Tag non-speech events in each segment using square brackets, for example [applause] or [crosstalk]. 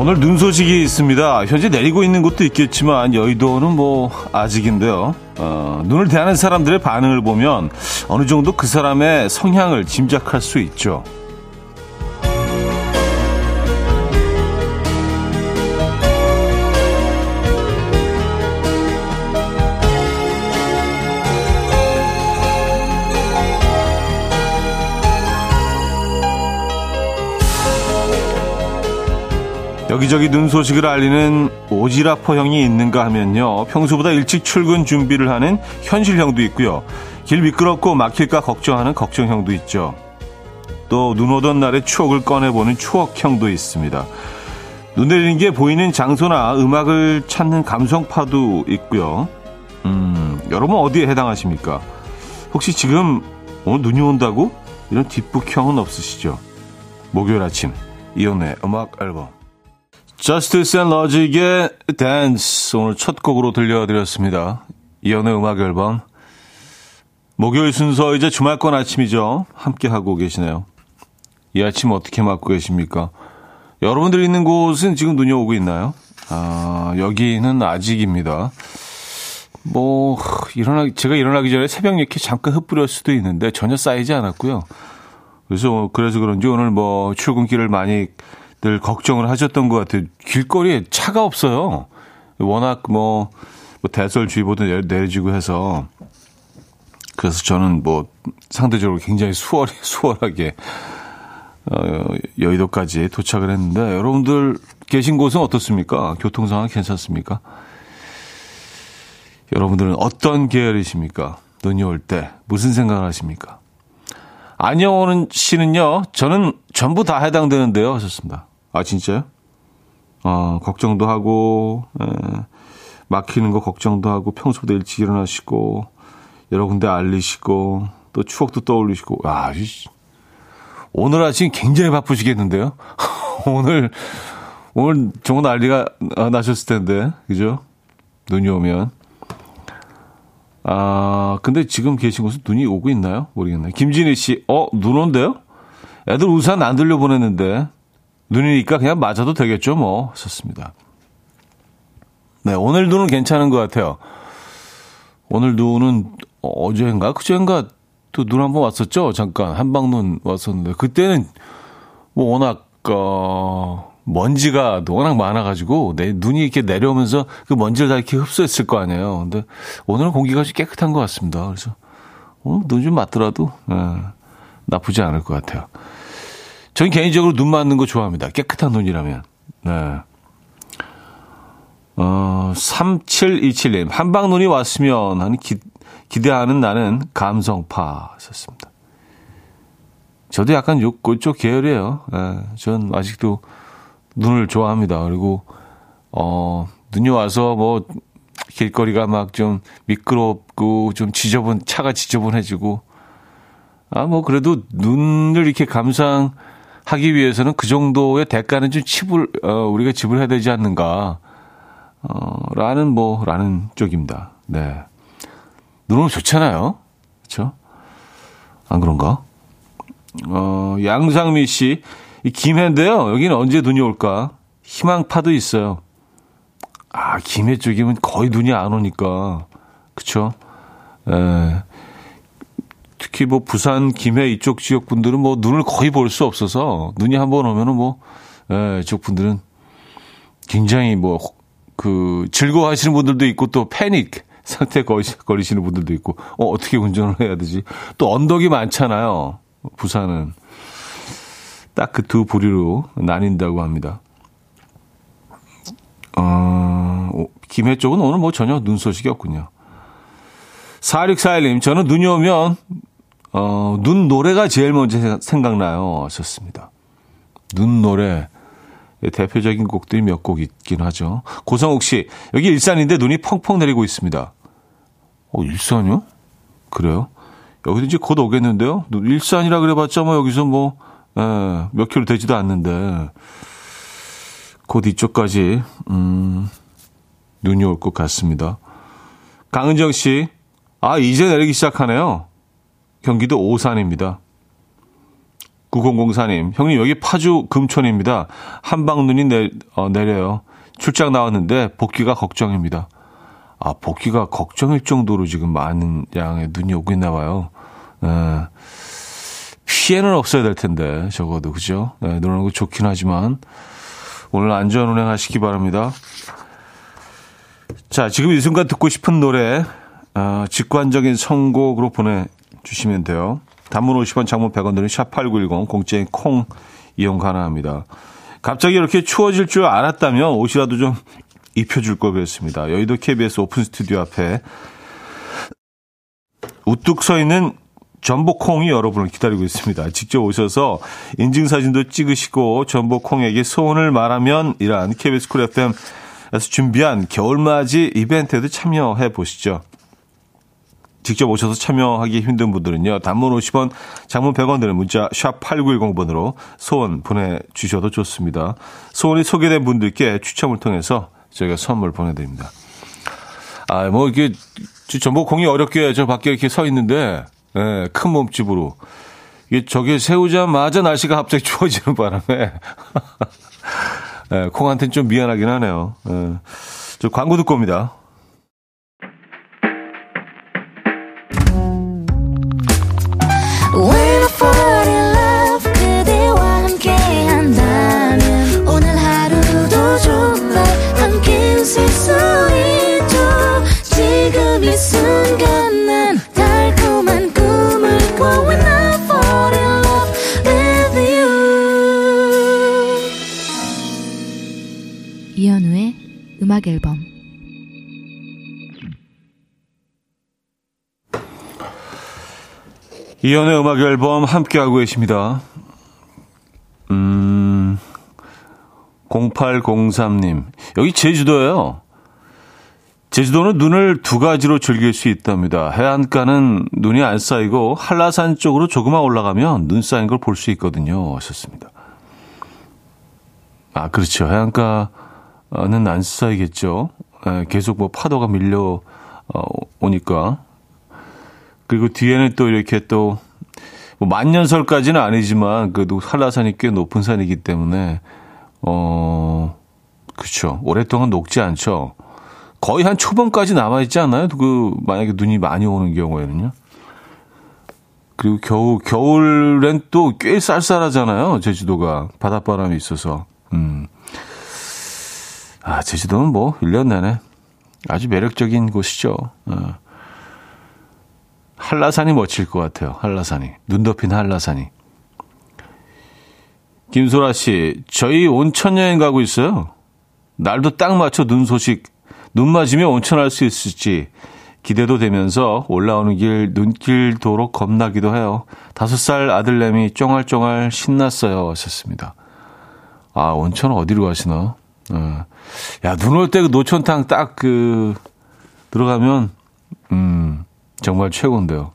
오늘 눈 소식이 있습니다. 현재 내리고 있는 곳도 있겠지만 여의도는 뭐 아직인데요. 어, 눈을 대하는 사람들의 반응을 보면 어느 정도 그 사람의 성향을 짐작할 수 있죠. 여기저기 눈 소식을 알리는 오지라퍼형이 있는가 하면요. 평소보다 일찍 출근 준비를 하는 현실형도 있고요. 길 미끄럽고 막힐까 걱정하는 걱정형도 있죠. 또 눈 오던 날의 추억을 꺼내보는 추억형도 있습니다. 눈 내리는 게 보이는 장소나 음악을 찾는 감성파도 있고요. 음, 여러분 어디에 해당하십니까? 혹시 지금 오늘 눈이 온다고? 이런 뒷북형은 없으시죠? 목요일 아침 이연의 음악 앨범 저스티스 앤 러직의 댄스 오늘 첫 곡으로 들려드렸습니다. 이연의 음악 앨범 목요일 순서 이제 주말권 아침이죠. 함께 하고 계시네요. 이 아침 어떻게 맞고 계십니까? 여러분들 있는 곳은 지금 눈이 오고 있나요? 아, 여기는 아직입니다. 뭐 일어나 제가 일어나기 전에 새벽 이렇게 잠깐 흩뿌렸을 수도 있는데 전혀 쌓이지 않았고요. 그래서 그래서 그런지 오늘 뭐 출근길을 많이 늘 걱정을 하셨던 것 같아요. 길거리에 차가 없어요. 워낙 뭐, 뭐 대설주의보도 내려지고 해서 그래서 저는 뭐 상대적으로 굉장히 수월 [laughs] 수월하게 어, 여의도까지 도착을 했는데 여러분들 계신 곳은 어떻습니까? 교통 상황 괜찮습니까? 여러분들은 어떤 계열이십니까? 눈이 올 때 무슨 생각을 하십니까? 안녕오는 씨는요, 저는 전부 다 해당되는데요. 하셨습니다. 아, 진짜요? 어, 걱정도 하고, 에, 막히는 거 걱정도 하고, 평소보다 일찍 일어나시고, 여러 군데 알리시고, 또 추억도 떠올리시고, 아, 오늘 아침 굉장히 바쁘시겠는데요? [laughs] 오늘, 오늘 정말 난리가 나셨을 텐데, 그죠? 눈이 오면. 아, 근데 지금 계신 곳은 눈이 오고 있나요? 모르겠네요. 김진희 씨, 어, 눈 온대요? 애들 우산 안 들려 보냈는데, 눈이니까 그냥 맞아도 되겠죠, 뭐. 썼습니다. 네, 오늘 눈은 괜찮은 것 같아요. 오늘 눈은 어제인가? 그제인가? 또 눈 한 번 왔었죠? 잠깐. 한방눈 왔었는데. 그때는 뭐 워낙, 어, 먼지가 워낙 많아가지고, 내 눈이 이렇게 내려오면서 그 먼지를 다 이렇게 흡수했을 거 아니에요. 근데 오늘은 공기가 좀 깨끗한 것 같습니다. 그래서 오늘 눈 좀 맞더라도, 네, 나쁘지 않을 것 같아요. 저는 개인적으로 눈 맞는 거 좋아합니다. 깨끗한 눈이라면. 네. 어, 3727님. 한방 눈이 왔으면 하는 기, 기대하는 나는 감성파 셨습니다. 저도 약간 요, 그쪽 계열이에요. 네, 전 아직도 눈을 좋아합니다. 그리고, 어, 눈이 와서 뭐, 길거리가 막 좀 미끄럽고 좀 지저분, 차가 지저분해지고, 아, 뭐, 그래도 눈을 이렇게 감상, 하기 위해서는 그 정도의 대가는 좀 치불, 어, 우리가 지불해야 되지 않는가, 어, 라는 뭐, 라는 쪽입니다. 네. 눈 오면 좋잖아요. 그쵸? 안 그런가? 어, 양상미 씨, 이 김해인데요. 여기는 언제 눈이 올까? 희망파도 있어요. 아, 김해 쪽이면 거의 눈이 안 오니까. 그쵸? 에, 특히 뭐 부산, 김해 이쪽 지역 분들은 뭐 눈을 거의 볼 수 없어서 눈이 한 번 오면은 뭐, 예, 이쪽 분들은 굉장히 뭐, 그, 즐거워하시는 분들도 있고 또 패닉 상태에 거리시는 분들도 있고, 어, 어떻게 운전을 해야 되지? 또 언덕이 많잖아요. 부산은. 딱 그 두 부류로 나뉜다고 합니다. 어, 김해 쪽은 오늘 뭐 전혀 눈 소식이 없군요. 4641님, 저는 눈이 오면 어, 눈 노래가 제일 먼저 생각나요. 하셨습니다. 눈 노래. 대표적인 곡들이 몇 곡 있긴 하죠. 고성욱 씨, 여기 일산인데 눈이 펑펑 내리고 있습니다. 어, 일산이요? 그래요? 여기도 이제 곧 오겠는데요? 일산이라 그래봤자 뭐 여기서 뭐, 예, 몇 킬로 되지도 않는데, 곧 이쪽까지, 음, 눈이 올 것 같습니다. 강은정 씨, 아, 이제 내리기 시작하네요. 경기도 오산입니다. 9004님, 형님, 여기 파주 금촌입니다. 한방 눈이 내, 어, 내려요. 출장 나왔는데 복귀가 걱정입니다. 아, 복귀가 걱정일 정도로 지금 많은 양의 눈이 오고 있나 봐요. 에, 예. 피해는 없어야 될 텐데, 적어도, 그죠? 네, 눈 오는 거 좋긴 하지만, 오늘 안전 운행하시기 바랍니다. 자, 지금 이 순간 듣고 싶은 노래, 어, 직관적인 선곡으로 보내 주시면 돼요. 단문 50원, 장문 100원 드는 샵8910, 공짜인 콩 이용 가능합니다. 갑자기 이렇게 추워질 줄 알았다면 옷이라도 좀 입혀줄 걸 그랬습니다. 여의도 KBS 오픈 스튜디오 앞에 우뚝 서 있는 전복콩이 여러분을 기다리고 있습니다. 직접 오셔서 인증사진도 찍으시고 전복콩에게 소원을 말하면 이란 KBS 쿨 FM에서 준비한 겨울맞이 이벤트에도 참여해 보시죠. 직접 오셔서 참여하기 힘든 분들은요. 단문 50원, 장문 100원 드는 문자 샵 8910번으로 소원 보내주셔도 좋습니다. 소원이 소개된 분들께 추첨을 통해서 저희가 선물 보내드립니다. 아, 뭐 이게 전복콩이 어렵게 저 밖에 이렇게 서 있는데 예, 큰 몸집으로 이게 저게 세우자마자 날씨가 갑자기 [laughs] 추워지는 바람에 [laughs] 예, 콩한테는 좀 미안하긴 하네요. 예. 저 광고 듣고 옵니다. 음악 앨범 이연의 음악 앨범 함께하고 계십니다. 음, 0803님. 여기 제주도예요. 제주도는 눈을 두 가지로 즐길 수 있답니다. 해안가는 눈이 안 쌓이고 한라산 쪽으로 조금만 올라가면 눈 쌓인 걸 볼 수 있거든요. 하셨습니다. 아, 그렇죠. 해안가 는안 쌓이겠죠. 에, 계속 뭐 파도가 밀려 어, 오니까. 그리고 뒤에는 또 이렇게 또, 뭐 만년설까지는 아니지만, 그래도 한라산이 꽤 높은 산이기 때문에, 어, 그쵸. 오랫동안 녹지 않죠. 거의 한 초반까지 남아있지 않나요? 그, 만약에 눈이 많이 오는 경우에는요. 그리고 겨우, 겨울엔 또 꽤 쌀쌀하잖아요. 제주도가. 바닷바람이 있어서. 음. 아, 제주도는 뭐, 1년 내내 아주 매력적인 곳이죠. 어. 한라산이 멋질 것 같아요. 한라산이. 눈 덮인 한라산이. 김소라 씨, 저희 온천 여행 가고 있어요. 날도 딱 맞춰 눈 소식, 눈 맞으면 온천할 수 있을지 기대도 되면서 올라오는 길 눈길 도로 겁나기도 해요. 다섯 살 아들내미 쫑알쫑알 신났어요. 하셨습니다. 아, 온천 어디로 가시나? 어. 야, 눈 올 때 그 노천탕 딱 그, 들어가면, 음, 정말 최고인데요.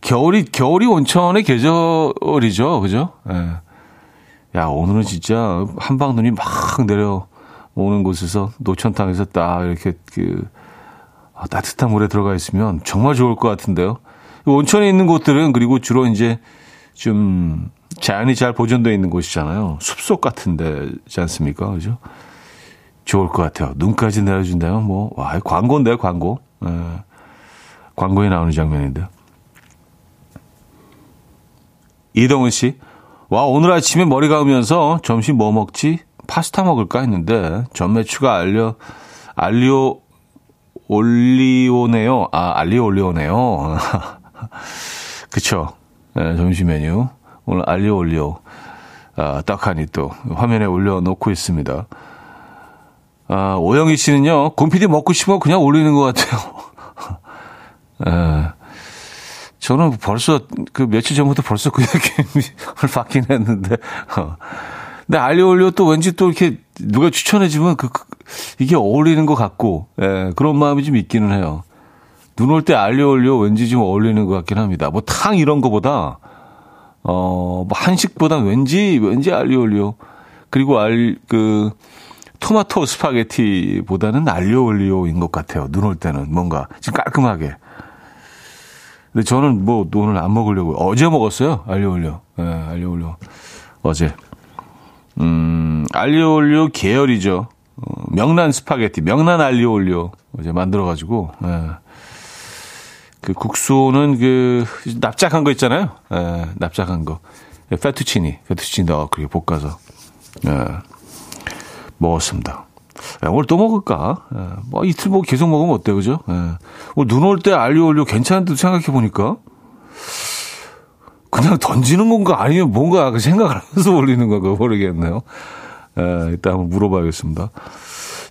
겨울이, 겨울이 온천의 계절이죠. 그죠? 예. 야, 오늘은 진짜 한방 눈이 막 내려오는 곳에서 노천탕에서 딱 이렇게 그, 아, 따뜻한 물에 들어가 있으면 정말 좋을 것 같은데요. 온천에 있는 곳들은 그리고 주로 이제 좀 자연이 잘 보존되어 있는 곳이잖아요. 숲속 같은 데지 않습니까? 그죠? 좋을 것 같아요. 눈까지 내려준다면 뭐, 와, 광고인데요, 광고. 에, 예. 광고에 나오는 장면인데. 이동은 씨, 와, 오늘 아침에 머리 감으면서 점심 뭐 먹지? 파스타 먹을까 했는데, 전매추가 알려, 알리오, 올리오네요. 아, 알리오 올리오네요. [laughs] 그쵸. 네, 점심 메뉴. 오늘 알리오 올리오. 아, 딱 하니 또 화면에 올려놓고 있습니다. 아, 오영희 씨는요, 곰피디 먹고 싶어 그냥 올리는 것 같아요. 에, [laughs] 저는 벌써 그 며칠 전부터 벌써 그 얘기를 [laughs] 받긴 했는데, 어. [laughs] 근데 알리오 올리오 또 왠지 또 이렇게 누가 추천해주면 그, 그 이게 어울리는 것 같고, 예, 그런 마음이 좀 있기는 해요. 눈 올 때 알리오 올리오 왠지 좀 어울리는 것 같긴 합니다. 뭐 탕 이런 거보다, 어, 뭐 한식보다 왠지, 왠지 알리올리오. 그리고 알, 그, 토마토 스파게티보다는 알리올리오인 것 같아요. 눈 올 때는 뭔가 좀 깔끔하게. 근데 저는 뭐 오늘 안 먹으려고 어제 먹었어요. 올려. 예, 네, 올려. 어제. 음, 알리오 올리오 계열이죠. 어, 명란 스파게티, 명란 알리오 올리오 어제 만들어가지고, 예. 그 국수는 그 납작한 거 있잖아요. 예, 납작한 거. 페투치니, 페투치니 넣어 그렇게 볶아서 예, 먹었습니다. 야, 오늘 또 먹을까? 예, 뭐 이틀 뭐 계속 먹으면 어때, 그죠? 예. 오늘 눈 올 때 알리오 올리오 괜찮은데 생각해 보니까 그냥 던지는 건가 아니면 뭔가 그 생각을 하면서 [laughs] 올리는 건가 모르겠네요. 에, 이따 한번 물어봐야겠습니다.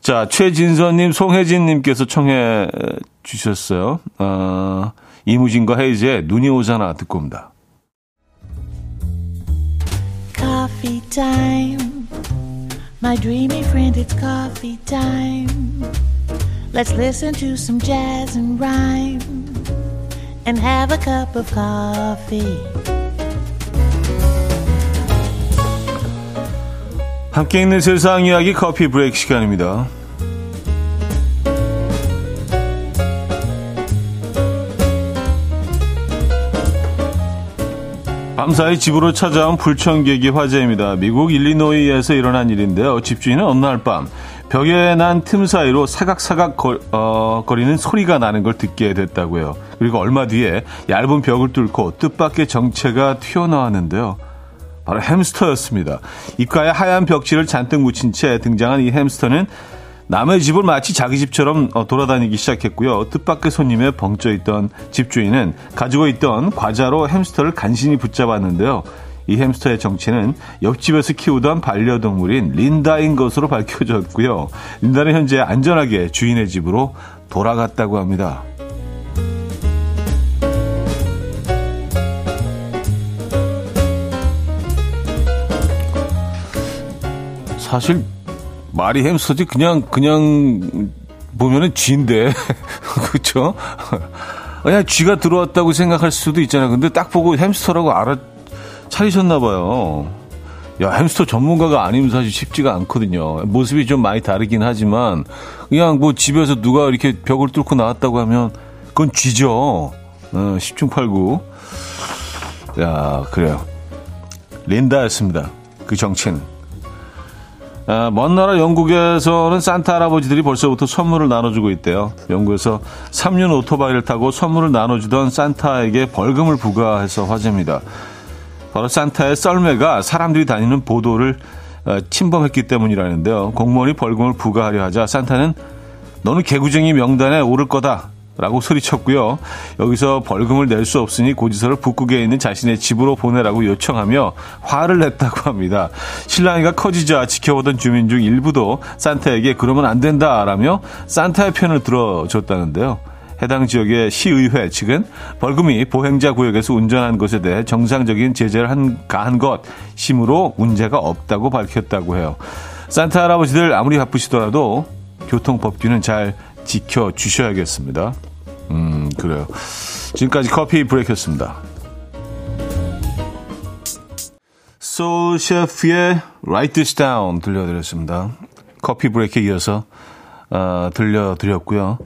자, 최진선님, 송혜진님께서 청해 주셨어요. 어, 이무진과 헤이즈의 눈이 오잖아 듣고 옵니다. Coffee time. My dreamy friend, it's coffee time. Let's listen to some jazz and rhyme and have a cup of coffee. 함께 있는 세상 이야기 커피 브레이크 시간입니다. 밤사이 집으로 찾아온 불청객이 화제입니다. 미국 일리노이에서 일어난 일인데요. 집주인은 어느 날 밤 벽에 난 틈 사이로 사각사각 거, 어, 거리는 소리가 나는 걸 듣게 됐다고요. 그리고 얼마 뒤에 얇은 벽을 뚫고 뜻밖의 정체가 튀어나왔는데요. 바로 햄스터였습니다. 입가에 하얀 벽지를 잔뜩 묻힌 채 등장한 이 햄스터는 남의 집을 마치 자기 집처럼 어, 돌아다니기 시작했고요. 뜻밖의 손님에 벙쪄 있던 집주인은 가지고 있던 과자로 햄스터를 간신히 붙잡았는데요. 이 햄스터의 정체는 옆집에서 키우던 반려동물인 린다인 것으로 밝혀졌고요. 린다는 현재 안전하게 주인의 집으로 돌아갔다고 합니다. 사실 말이 햄스터지 그냥 그냥 보면은 쥐인데 [laughs] 그렇죠? 그냥 쥐가 들어왔다고 생각할 수도 있잖아요. 근데 딱 보고 햄스터라고 알아 차리셨나 봐요. 야 햄스터 전문가가 아니면 사실 쉽지가 않거든요. 모습이 좀 많이 다르긴 하지만 그냥 뭐 집에서 누가 이렇게 벽을 뚫고 나왔다고 하면 그건 쥐죠. 어, 10중 8구. 야 그래요. 린다였습니다. 그 정체는. 아, 먼 나라 영국에서는 산타 할아버지들이 벌써부터 선물을 나눠주고 있대요. 영국에서 3륜 오토바이를 타고 선물을 나눠주던 산타에게 벌금을 부과해서 화제입니다. 바로 산타의 썰매가 사람들이 다니는 보도를 어, 침범했기 때문이라는데요. 공무원이 벌금을 부과하려 하자 산타는 너는 개구쟁이 명단에 오를 거다. 라고 소리쳤고요. 여기서 벌금을 낼 수 없으니 고지서를 북극에 있는 자신의 집으로 보내라고 요청하며 화를 냈다고 합니다. 신랑이가 커지자 지켜보던 주민 중 일부도 산타에게 그러면 안 된다라며 산타의 편을 들어줬다는데요. 해당 지역의 시의회 측은 벌금이 보행자 구역에서 운전한 것에 대해 정상적인 제재를 한, 가한 것 심으로 문제가 없다고 밝혔다고 해요. 산타 할아버지들 아무리 바쁘시더라도 교통법규는 잘 지켜주셔야겠습니다. 음, 그래요. 지금까지 커피 브레이크였습니다. 소울 셰프의 Write This Down 들려드렸습니다. 커피 브레이크에 이어서 어, 들려드렸고요.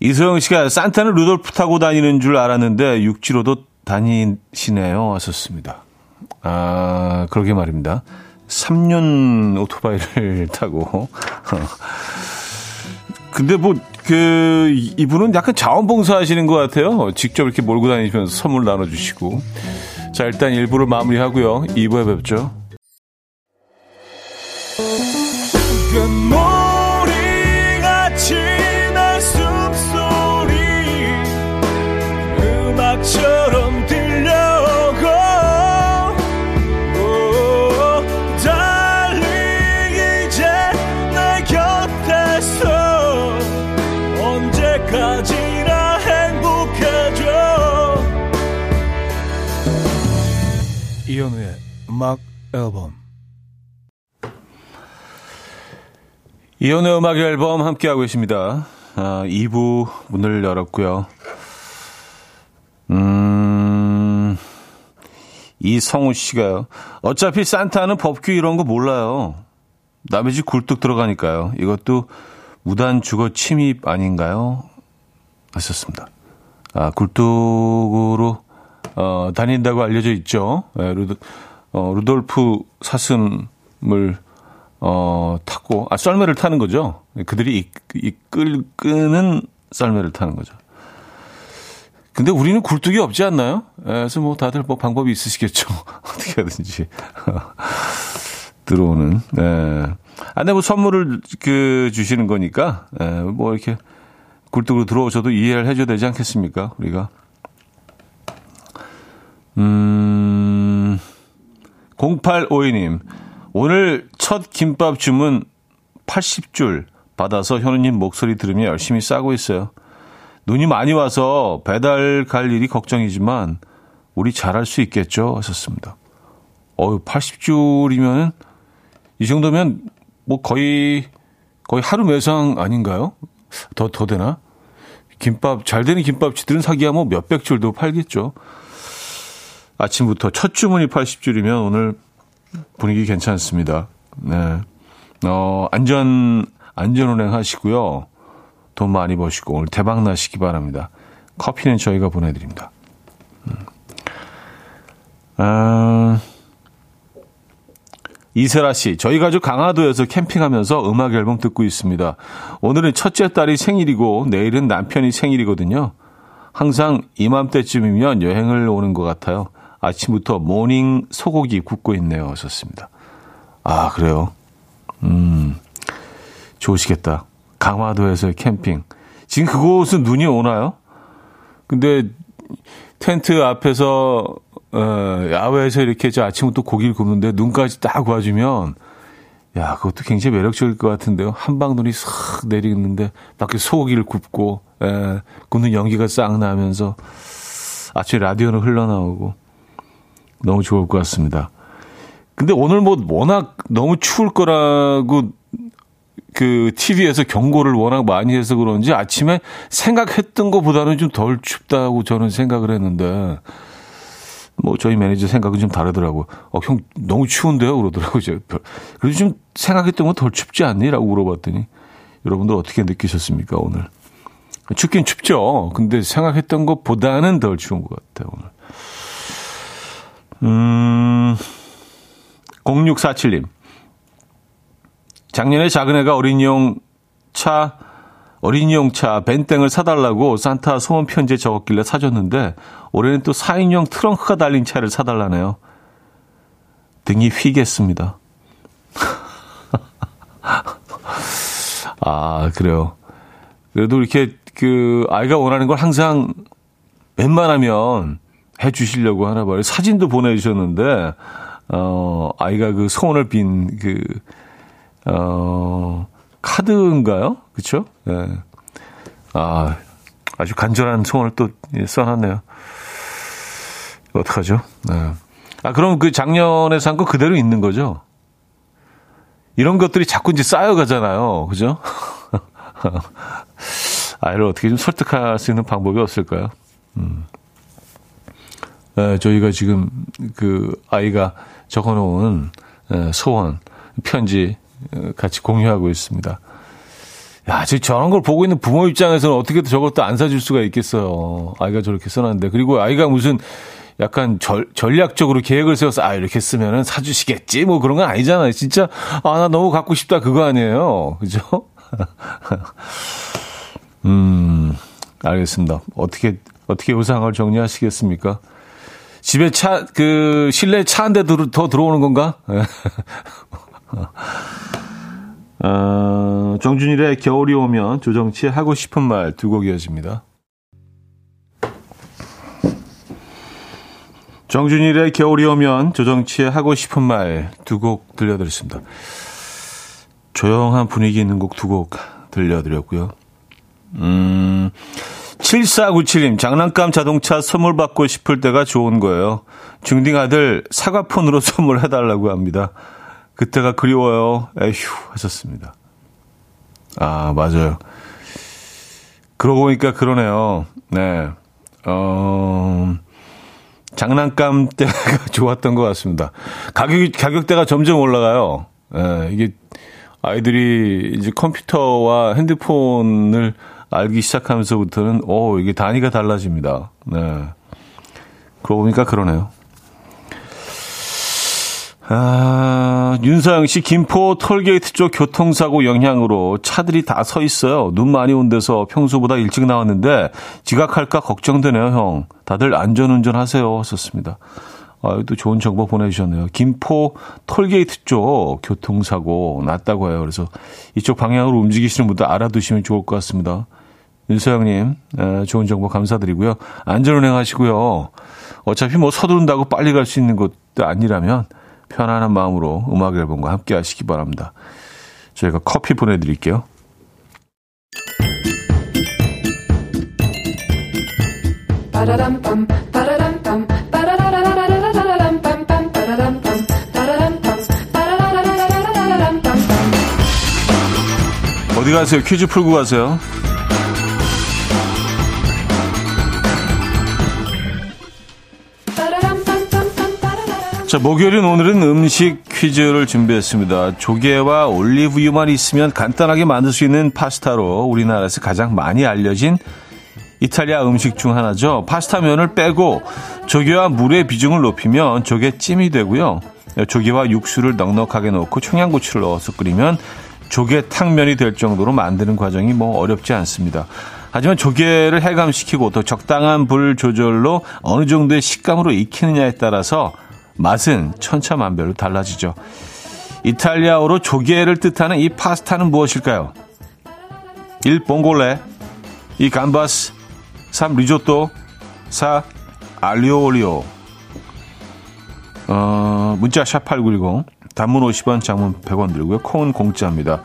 이소영 씨가 산타는 루돌프 타고 다니는 줄 알았는데 육지로도 다니시네요. 왔었습니다. 아, 그러게 말입니다. 3년 오토바이를 [laughs] 타고. 근데 뭐, 그, 이분은 약간 자원봉사 하시는 것 같아요. 직접 이렇게 몰고 다니시면서 선물 나눠주시고. 자, 일단 1부를 마무리하고요. 2부에 뵙죠. 이현 음악 앨범 이현우의 음악 앨범 함께하고 계십니다. 아, 2부 문을 열었고요. 음, 이성우 씨가요. 어차피 산타는 법규 이런 거 몰라요. 남의 집 굴뚝 들어가니까요. 이것도 무단 주거 침입 아닌가요? 하셨습니다. 아, 굴뚝으로, 어, 다닌다고 알려져 있죠. 예, 어, 루돌프 사슴을, 어, 타고, 아, 썰매를 타는 거죠. 그들이 이, 이끌, 끄는 썰매를 타는 거죠. 근데 우리는 굴뚝이 없지 않나요? 예, 그래서 뭐 다들 뭐 방법이 있으시겠죠. [laughs] 어떻게 하든지. [laughs] 들어오는. 예. 아, 근데 뭐 선물을 그 주시는 거니까, 예, 뭐 이렇게 굴뚝으로 들어오셔도 이해를 해줘야 되지 않겠습니까? 우리가. 음, 0852님. 오늘 첫 김밥 주문 80줄 받아서 현우님 목소리 들으며 열심히 싸고 있어요. 눈이 많이 와서 배달 갈 일이 걱정이지만 우리 잘할 수 있겠죠? 하셨습니다. 어유 80줄이면은 이 정도면 뭐 거의 거의 하루 매상 아닌가요? 더 더 되나? 김밥 잘 되는 김밥집들은 사기야 뭐 몇백 줄도 팔겠죠. 아침부터 첫 주문이 80줄이면 오늘 분위기 괜찮습니다. 네. 어, 안전 안전 운행 하시고요. 돈 많이 버시고 오늘 대박 나시기 바랍니다. 커피는 저희가 보내드립니다. 음. 아, 이세라 씨, 저희 가족 강화도에서 캠핑하면서 음악 앨범 듣고 있습니다. 오늘은 첫째 딸이 생일이고 내일은 남편이 생일이거든요. 항상 이맘때쯤이면 여행을 오는 것 같아요. 아침부터 모닝 소고기 굽고 있네요. 하셨습니다. 아, 그래요? 음, 좋으시겠다. 강화도에서의 캠핑. 지금 그곳은 눈이 오나요? 근데 텐트 앞에서 어, 야외에서 이렇게 저 아침부터 고기를 굽는데 눈까지 딱 와주면 야 그것도 굉장히 매력적일 것 같은데요. 한방 눈이 싹 내리는데 밖에 소고기를 굽고 에, 굽는 연기가 싹 나면서 아침에 라디오는 흘러나오고 너무 좋을 것 같습니다. 근데 오늘 뭐 워낙 너무 추울 거라고 그 TV에서 경고를 워낙 많이 해서 그런지 아침에 생각했던 것보다는 좀 덜 춥다고 저는 생각을 했는데 뭐 저희 매니저 생각은 좀 다르더라고요. 어, 형 너무 추운데요? 그러더라고요. 그래도 좀 생각했던 건 덜 춥지 않니? 라고 물어봤더니 여러분들 어떻게 느끼셨습니까, 오늘? 춥긴 춥죠. 근데 생각했던 것보다는 덜 추운 것 같아요, 오늘. 음, 0647님. 작년에 작은 애가 어린이용 차, 어린이용 차 벤땡을 사달라고 산타 소원 편지에 적었길래 사줬는데 올해는 또 4인용 트렁크가 달린 차를 사달라네요. 등이 휘겠습니다. [laughs] 아, 그래요. 그래도 이렇게 그 아이가 원하는 걸 항상 웬만하면 해 주시려고 하나 봐요. 사진도 보내주셨는데, 어, 아이가 그 소원을 빈 그, 어, 카드인가요? 그쵸? 예. 네. 아, 아주 간절한 소원을 또 써놨네요. 어떡하죠? 네. 아, 그럼 그 작년에 산 거 그대로 있는 거죠? 이런 것들이 자꾸 이제 쌓여가잖아요. 그죠? [laughs] 아이를 어떻게 좀 설득할 수 있는 방법이 없을까요? 음. 네, 저희가 지금 그 아이가 적어놓은 소원, 편지 같이 공유하고 있습니다. 야, 지금 저런 걸 보고 있는 부모 입장에서는 어떻게 저것도 안 사줄 수가 있겠어요. 아이가 저렇게 써놨는데. 그리고 아이가 무슨 약간 절, 전략적으로 계획을 세워서 아, 이렇게 쓰면은 사주시겠지? 뭐 그런 건 아니잖아요. 진짜, 아, 나 너무 갖고 싶다. 그거 아니에요. 그죠? [laughs] 음, 알겠습니다. 어떻게, 어떻게 요상을 정리하시겠습니까? 집에 차, 그, 실내 차 한 대 더 들어오는 건가? [laughs] 어, 정준일의 겨울이 오면 조정치의 하고 싶은 말 두 곡 이어집니다. 정준일의 겨울이 오면 조정치의 하고 싶은 말 두 곡 들려드렸습니다. 조용한 분위기 있는 곡 두 곡 들려드렸고요. 음, 7497님, 장난감 자동차 선물 받고 싶을 때가 좋은 거예요. 중딩 아들 사과폰으로 [laughs] 선물해달라고 합니다. 그때가 그리워요. 에휴, 하셨습니다. 아, 맞아요. 그러고 보니까 그러네요. 네. 어, 장난감 [laughs] 때가 좋았던 것 같습니다. 가격, 가격대가 점점 올라가요. 예, 이게 아이들이 이제 컴퓨터와 핸드폰을 알기 시작하면서부터는, 오, 이게 단위가 달라집니다. 네. 그러고 보니까 그러네요. 아, 윤서영 씨, 김포 톨게이트 쪽 교통사고 영향으로 차들이 다 서 있어요. 눈 많이 온 데서 평소보다 일찍 나왔는데 지각할까 걱정되네요, 형. 다들 안전운전 하세요. 하셨습니다. 아, 또 좋은 정보 보내주셨네요. 김포 톨게이트 쪽 교통사고 났다고 해요. 그래서 이쪽 방향으로 움직이시는 분들 알아두시면 좋을 것 같습니다. 윤서영님, 좋은 정보 감사드리고요. 안전운행 하시고요. 어차피 뭐 서두른다고 빨리 갈 수 있는 것도 아니라면 편안한 마음으로 음악 앨범과 함께 하시기 바랍니다. 저희가 커피 보내드릴게요. 어디 가세요? 퀴즈 풀고 가세요. 자, 목요일인 오늘은 음식 퀴즈를 준비했습니다. 조개와 올리브유만 있으면 간단하게 만들 수 있는 파스타로 우리나라에서 가장 많이 알려진 이탈리아 음식 중 하나죠. 파스타 면을 빼고 조개와 물의 비중을 높이면 조개찜이 되고요. 조개와 육수를 넉넉하게 넣고 청양고추를 넣어서 끓이면 조개탕면이 될 정도로 만드는 과정이 뭐 어렵지 않습니다. 하지만 조개를 해감시키고 또 적당한 불 조절로 어느 정도의 식감으로 익히느냐에 따라서 맛은 천차만별로 달라지죠. 이탈리아어로 조개를 뜻하는 이 파스타는 무엇일까요? 1. 봉골레 2. 감바스 3. 리조또 4. 알리오올리오 어, 문자 샵8910 단문 50원 장문 100원 들고요. 콩은 공짜입니다.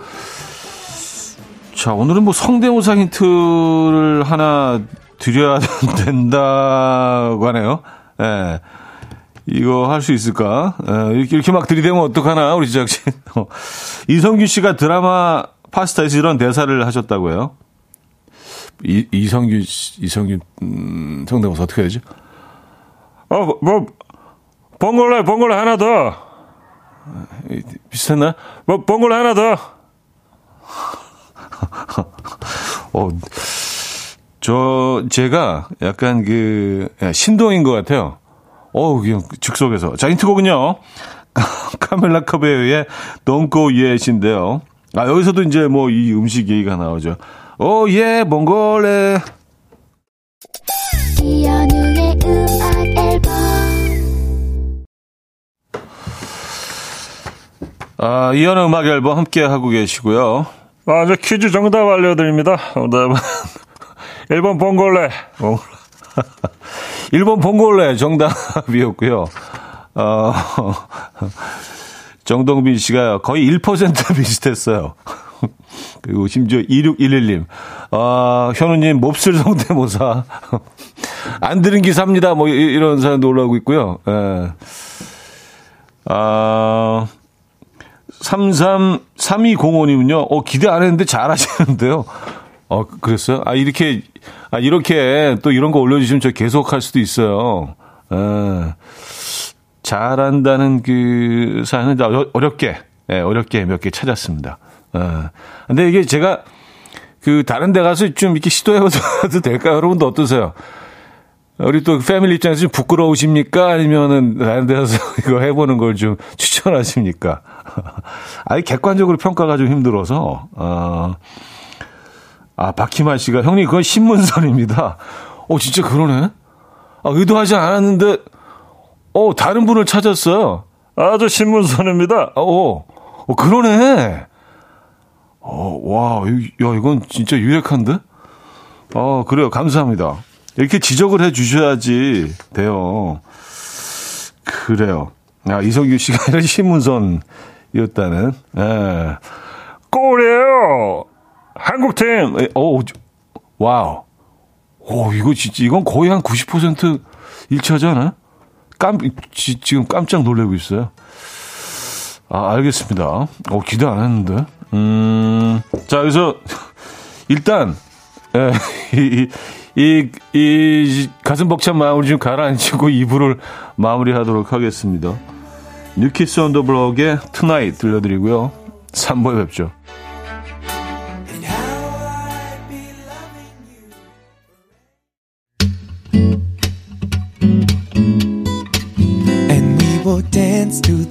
자, 오늘은 뭐 성대모사 힌트를 하나 드려야 [laughs] 된다고 하네요. 예. 네. 이거 할 수 있을까? 에, 이렇게, 이렇게 막 들이대면 어떡하나, 우리 제작진. 어. 이성규 씨가 드라마 파스타에서 이런 대사를 하셨다고요? 이, 이성규, 이성규, 음, 성대모사 어떻게 해야지? 어, 뭐, 봉골레, 봉골레 하나 더. 비슷했나? 뭐, 봉골레 하나 더. [laughs] 어, 저, 제가 약간 그, 신동인 것 같아요. 어우, 그냥 즉석에서. 자, 힌트곡은요. [laughs] 카멜라 카베의 Don't Go Yet인데요. 아, 여기서도 이제 뭐 이 음식 얘기가 나오죠. 오, 예, 몽골레. 이연우의 음악 앨범. 아, 이연우 음악 앨범 함께 하고 계시고요. 아, 이제 퀴즈 정답 알려드립니다. 정답은 1번 봉골레. 봉골레. 1번 봉골레 정답이었고요. [laughs] 어, [laughs] 정동빈 씨가 거의 1% [laughs] 비슷했어요. 그리고 심지어 2611님, 아, 현우님 몹쓸 성대모사. 안 들은 기사입니다. 뭐, 이런 사람도 올라오고 있고요. 예. 아, 33, 3205님은요, 어, 기대 안 했는데 잘 하시는데요. 어, 그랬어요? 아, 이렇게, 아, 이렇게 또 이런 거 올려주시면 저 계속 할 수도 있어요. 에, 잘한다는 그 사연은 어렵게, 예, 어렵게 몇 개 찾았습니다. 에, 근데 이게 제가 그 다른 데 가서 좀 이렇게 시도해봐도 [laughs] 될까요? 여러분도 어떠세요? 우리 또 패밀리 입장에서 좀 부끄러우십니까? 아니면은 다른 데 가서 [laughs] 이거 해보는 걸 좀 추천하십니까? [laughs] 아니, 객관적으로 평가가 좀 힘들어서, 어, 아, 박희만 씨가, 형님, 그건 신문선입니다. 어, 진짜 그러네? 아, 의도하지 않았는데, 어, 다른 분을 찾았어요. 아, 저 신문선입니다. 어, 어, 그러네. 어, 와, 야, 이건 진짜 유력한데? 어, 그래요. 감사합니다. 이렇게 지적을 해 주셔야지 돼요. 그래요. 아, 이성규 씨가 이런 신문선이었다는. 예. 꼬래요! 한국팀, 오, 와우. 오, 이거 진짜, 이건 거의 한 90% 일치하지 않아요? 깜, 지, 지금 깜짝 놀라고 있어요. 아, 알겠습니다. 어, 기대 안 했는데. 음, 자, 그래서, [laughs] 일단, 에, [laughs] 이, 이, 이, 이, 가슴 벅찬 마음을 좀 가라앉히고 2부를 마무리하도록 하겠습니다. New Kids on the Block의 Tonight 들려드리고요. 3부에 뵙죠.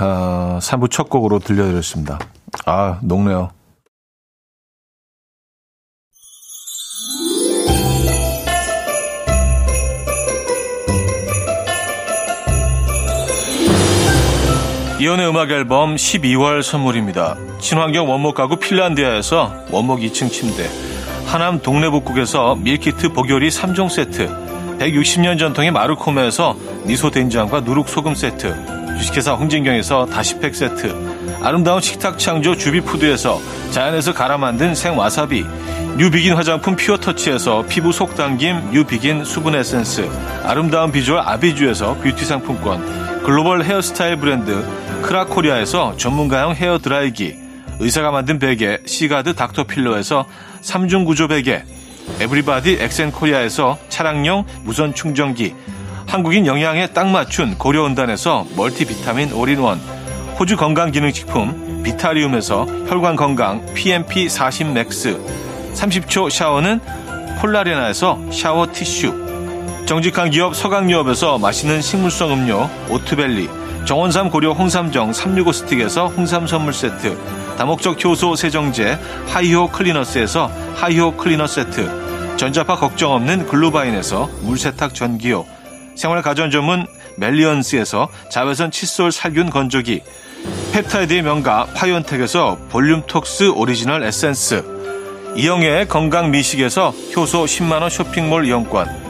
어, 3부 첫 곡으로 들려드렸습니다. 아, 녹네요. 이연의 음악 앨범 12월 선물입니다. 친환경 원목 가구 핀란디아에서 원목 2층 침대, 하남 동래북국에서 밀키트 보교리 3종 세트, 160년 전통의 마르코메에서 미소 된장과 누룩 소금 세트, 주식회사 홍진경에서 다시팩 세트, 아름다운 식탁 창조 주비푸드에서 자연에서 갈아 만든 생와사비, 뉴비긴 화장품 퓨어터치에서 피부 속 당김 뉴비긴 수분 에센스, 아름다운 비주얼 아비주에서 뷰티 상품권, 글로벌 헤어스타일 브랜드 크라코리아에서 전문가용 헤어 드라이기, 의사가 만든 베개 시가드 닥터필러에서 3중 구조 베개, 에브리바디 엑센코리아에서 차량용 무선 충전기, 한국인 영양에 딱 맞춘 고려온단에서 멀티비타민 올인원, 호주 건강기능식품 비타리움에서 혈관건강 PMP 40 맥스, 30초 샤워는 폴라레나에서 샤워 티슈, 정직한 기업 서강유업에서 맛있는 식물성 음료 오트벨리, 정원삼 고려 홍삼정 365 스틱에서 홍삼 선물 세트, 다목적 효소 세정제 하이호 클리너스에서 하이호 클리너 세트, 전자파 걱정 없는 글루바인에서 물세탁 전기요, 생활 가전 전문 멜리언스에서 자외선 칫솔 살균 건조기, 펩타이드의 명가 파이온텍에서 볼륨톡스 오리지널 에센스, 이영애의 건강 미식에서 효소 10만원 쇼핑몰 이용권,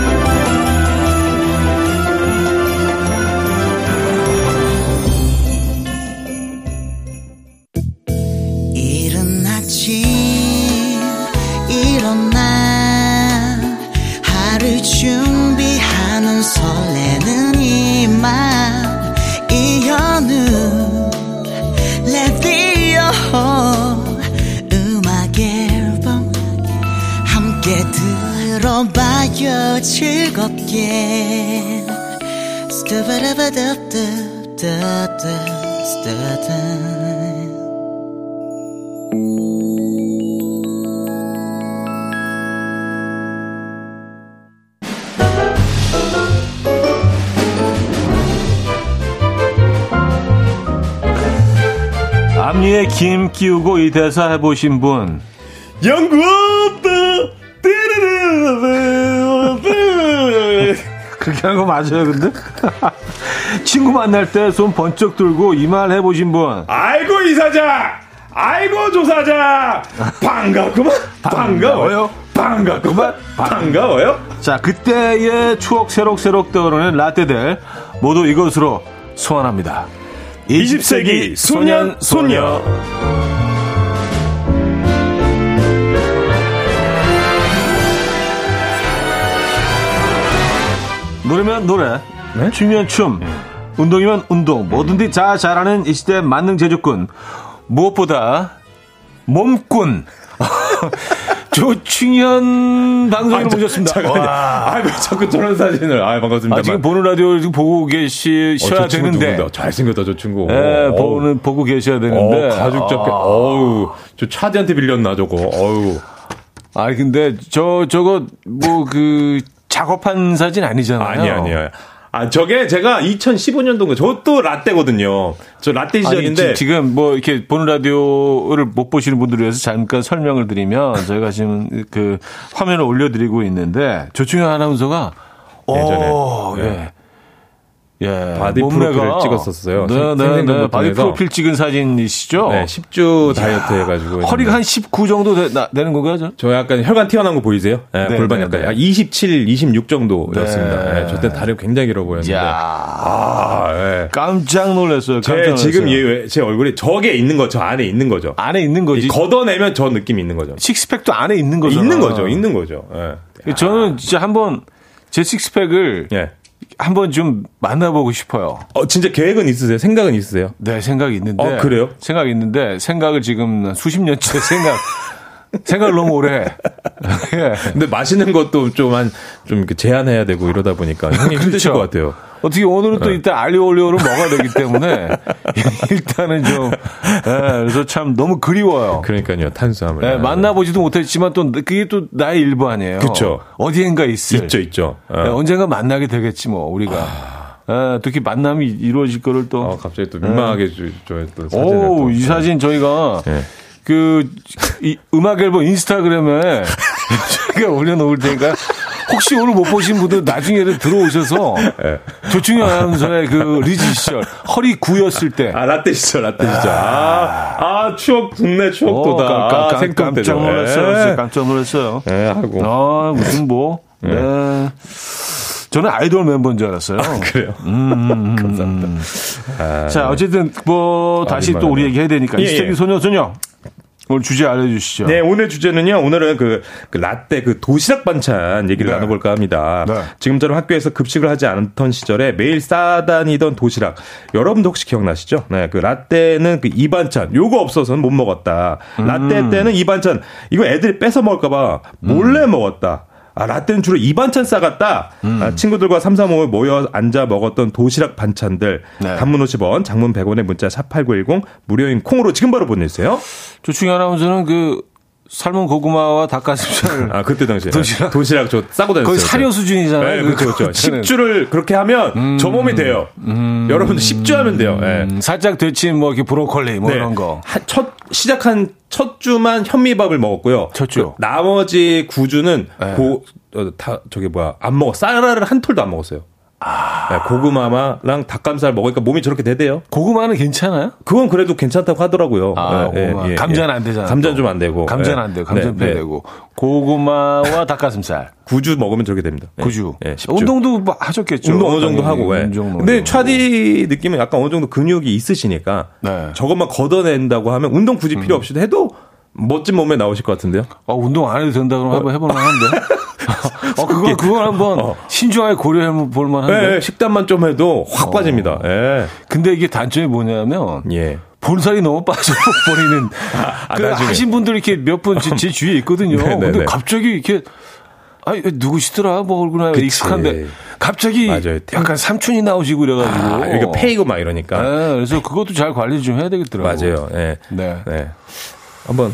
들어봐요 즐겁게. 스타바라바다다다다다 앞니에 김 끼우고 이 대사 해보신 분. 띠르르 그렇게 하는 거 맞아요 근데? [laughs] 친구 만날 때 손 번쩍 들고 이 말 해보신 분. 아이고 이사장! 아이고 조사장! 반갑구만. 반가워요. 반갑구만. 반가워요. 자, 그때의 추억 새록새록 떠오르는 라떼들 모두 이것으로 소환합니다. 20세기 소년 소녀 노래면 노래, 네? 춤이면 춤, 운동이면 운동, 뭐든지 다 잘하는 이 시대 만능 제주꾼. 무엇보다 몸꾼. [laughs] 조충현 방송인을 모셨습니다. 잠깐만요 와. 아이고 자꾸 저런 사진을 아 반갑습니다 아, 지금 보는 라디오 지금 보고 계시셔야 어, 되는데. 잘생겼다 저 친구 예, 어우. 보는, 보고 계셔야 되는데. 어, 가죽 자켓 아. 어우 저 차디한테 빌렸나 저거 어우 아니 근데 저 저거 뭐 그 작업한 사진 아니잖아요. 아니 아니야 아 저게 제가 2015년도인가 저것도 라떼거든요 저 라떼 아니, 시절인데 지, 지금 뭐 이렇게 보는 라디오를 못 보시는 분들을 위해서 잠깐 설명을 드리면 [laughs] 저희가 지금 그 화면을 올려드리고 있는데 조충현 아나운서가 예전에. 오, 네. 예. 예. 바디 프로필을 찍었었어요. 네, 생- 네, 네. 바디 프로필 찍은 사진이시죠? 네, 10주 다이어트 해가지고. 허리가 한 19 정도 되, 나, 되는 건가요? 저? 저 약간 혈관 튀어나온 거 보이세요? 네, 네, 골반 네, 약간 네. 한 27, 26 정도였습니다. 네. 네, 저때 다리가 굉장히 길어 보였는데. 야 아, 예. 깜짝 놀랐어요. 깜짝 제 놀랐어요. 지금 얘, 제 얼굴이 저게 있는 거, 저 안에 있는 거죠. 안에 있는 거지. 이 걷어내면 저 느낌이 있는 거죠. 식스팩도 안에 있는 거죠. 있는 거죠, 있는 거죠. 예. 저는 진짜 한번 제 식스팩을 예. 한번 좀 만나보고 싶어요. 어, 진짜 계획은 있으세요? 생각은 있으세요? 네, 생각이 있는데. 어, 그래요? 생각이 있는데, 생각을 지금 수십 년째 생각, [laughs] 생각을 너무 오래 해. [laughs] 예. 근데 마시는 것도 좀 한, 좀 제한해야 되고 이러다 보니까 형님 [laughs] 힘드실 그렇죠. 것 같아요. 어떻게 오늘은 또 일단 알리오 올리오를 먹어야 되기 때문에, [laughs] 일단은 좀, 예, 그래서 참 너무 그리워요. 그러니까요, 탄수화물. 예, 만나보지도 못했지만 또 그게 또 나의 일부 아니에요. 그쵸. 어디엔가 있을. 있죠, 있죠. 어. 예, 언젠가 만나게 되겠지 뭐 우리가. 예, 특히 만남이 이루어질 거를 또. 어, 갑자기 또 민망하게 주, 저또 사진을 오, 또. 이 사진 저희가 예. 그 이, 음악 앨범 인스타그램에 [laughs] 저희가 올려놓을 테니까 혹시 오늘 못 보신 분들 나중에는 들어오셔서 예. 조충현 아나운서의 그 리즈 시절 허리 구였을 때 아, 라떼 시절, 라떼 시절. 아, 아, 추억, 동네 추억 어. 깜- 깜- 아, 생뚱 깜짝 놀랐어요. 깜짝 놀랐어요. 예, 하고. 아, 무슨 뭐. 네. 저는 아이돌 멤버인 줄 알았어요. 그래요. 감사합니다. 아, 자, 어쨌든 뭐 다시 또. 우리 얘기해야 되니까 예, 이스테기 예. 소녀 소녀 오늘 주제 알려주시죠. 네, 오늘 주제는요, 오늘은 그, 그 라떼 그 도시락 반찬 얘기를 네. 나눠볼까 합니다. 네. 지금처럼 학교에서 급식을 하지 않던 시절에 매일 싸다니던 도시락. 여러분도 혹시 기억나시죠? 네, 그 라떼는 그 이 반찬, 요거 없어서는 못 먹었다. 라떼 때는 이 반찬, 이거 애들이 뺏어 먹을까봐 몰래 먹었다. 아, 라떼는 주로 이 반찬 싸갔다. 아, 친구들과 삼삼오오 모여 앉아 먹었던 도시락 반찬들. 네. 단문 50원, 장문 100원의 문자 샵8910 무료인 콩으로 지금 바로 보내주세요. 조충현 아나운서는 그 삶은 고구마와 닭가슴살 [laughs] 아, 그때 당시에. 도시락? 도시락 저 싸고 다녔어요. 거의 사료 수준이잖아요. 네, 그렇죠, 그렇죠. 저는. 10주를 그렇게 하면 저 몸이 돼요. 여러분들 10주 하면 돼요. 예. 음, 살짝 데친 뭐 이렇게 브로콜리 뭐 네. 이런 거. 한- 첫, 시작한 첫 주만 현미밥을 먹었고요. 첫 주. 그 나머지 9주는 네. 고, 어, 다, 저기 뭐야, 안 먹어. 쌀알을 한 톨도 안 먹었어요. 네, 고구마랑 닭감살 먹으니까 몸이 저렇게 되대요. 고구마는 괜찮아요? 그건 그래도 괜찮다고 하더라고요. 아, 예. 예, 예, 감자는 예. 안 되잖아요. 감자는 또. 좀안 되고. 감자는 예. 안 돼요. 감자는 네, 네. 되고 고구마와 [laughs] 닭가슴살. 9주 먹으면 저렇게 됩니다. 예. 구주. 예, 10주. 운동도 뭐 하셨겠죠. 운동 어느 정도. 하고, 예. 운동 근데. 차디 느낌은 약간 어느 정도 근육이 있으시니까 네. 저것만 걷어낸다고 하면 운동 굳이 필요 없이 해도 멋진 몸에 나오실 것 같은데요. 어, 운동 안 해도 된다 그러면 한번 해볼만 한데. [laughs] 어, 그거, 그건 한번 신중하게 고려해 볼 만 한데. 예, 식단만 좀 해도 확 빠집니다. 예. 근데 이게 단점이 뭐냐면. 예. 본살이 너무 빠져버리는. [laughs] 아, 그 나중에. 하신 분들 이렇게 몇 분 제 주위에 있거든요. [laughs] 네, 네, 근데 네. 갑자기 이렇게. 아, 누구시더라? 뭐 얼굴나 그치. 익숙한데. 갑자기 맞아요. 약간 삼촌이 나오시고 이래가지고. 아, 이거 페이고 막 이러니까. 네, 그래서 그것도 잘 관리 좀 해야 되겠더라고요. 맞아요. 예. 네. 네. 한번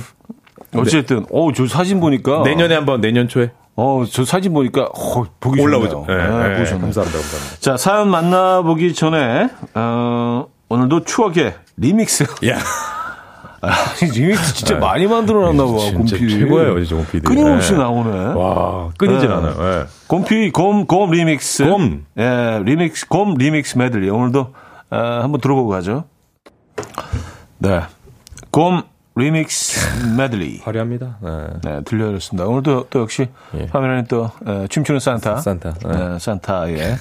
어쨌든, 어, 저 사진 보니까. 내년에 한번 내년 초에 어, 저 사진 보니까, 어, 보기 올라오죠. 예, 네, 예, 보기 좋네요. 감사합니다. 감사합니다. 자, 사연 만나보기 전에, 어, 오늘도 추억의 리믹스. [laughs] 야, 아, 리믹스 진짜 많이 만들어놨나 봐, 진짜 곰피. 최고예요, 진짜 곰피디. 끊임없이 예. 나오네. 와, 끊이질 네. 않아요. 예. 곰피, 곰, 곰 리믹스. 곰. 예, 리믹스, 곰 리믹스 메들리. 오늘도, 어, 한번 들어보고 가죠. 네. 곰 리믹스 메들리. 화려합니다. 예. 네, 들려드렸습니다. 오늘도 또 역시 예. 화면에 또 에, 춤추는 산타, 산타, 예. 네, 산타의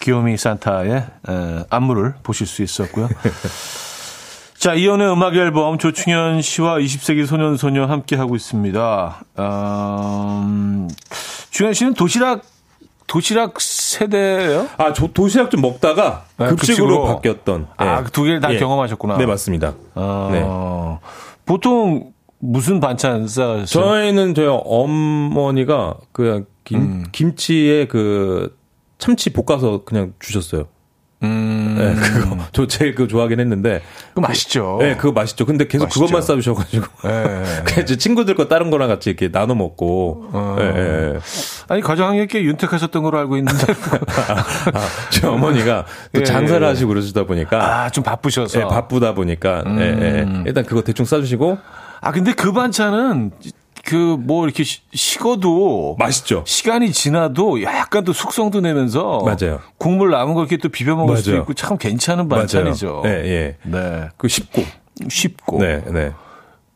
귀요미 산타의 에, 안무를 보실 수 있었고요. [laughs] 자, 이연의 음악 앨범 조충현 씨와 20세기 소년 소녀 함께 하고 있습니다. 음, 충현 씨는 도시락 도시락 세대예요? 아, 저 도시락 좀 먹다가 네, 급식으로, 급식으로. 바뀌었던. 아, 예. 두 개를 다 예. 경험하셨구나. 네, 맞습니다. 어, 보통 무슨 반찬 싸셨어요? 저희는 저희 어머니가 그냥 김, 음. 김치에 그 참치 볶아서 그냥 주셨어요. 음, 네, 그거 [laughs] 저 제일 그거 좋아하긴 했는데. 그 맛있죠. 네, 그거 맛있죠. 근데 계속 맛있죠. 그것만 싸주셔가지고. 예. [laughs] 그냥 제 친구들 거 다른 거랑 같이 이렇게 나눠 먹고. 어. 예, 예. 아니 가장에 꽤 윤택하셨던 걸로 알고 있는데 [laughs] 아, 저희 어머니가 또 예, 장사를 예. 하시고 그러시다 보니까. 아 좀 바쁘셔서 예, 바쁘다 보니까. 예, 예. 일단 그거 대충 싸주시고. 아 근데 그 반찬은 그 뭐 이렇게 시- 식어도 맛있죠. 시간이 지나도 약간 또 숙성도 내면서 맞아요. 국물 남은 거 이렇게 또 비벼 먹을 수도 맞아요. 있고 참 괜찮은 반찬이죠. 맞아요. 예, 예. 네. 그 쉽고. 쉽고. 네, 네.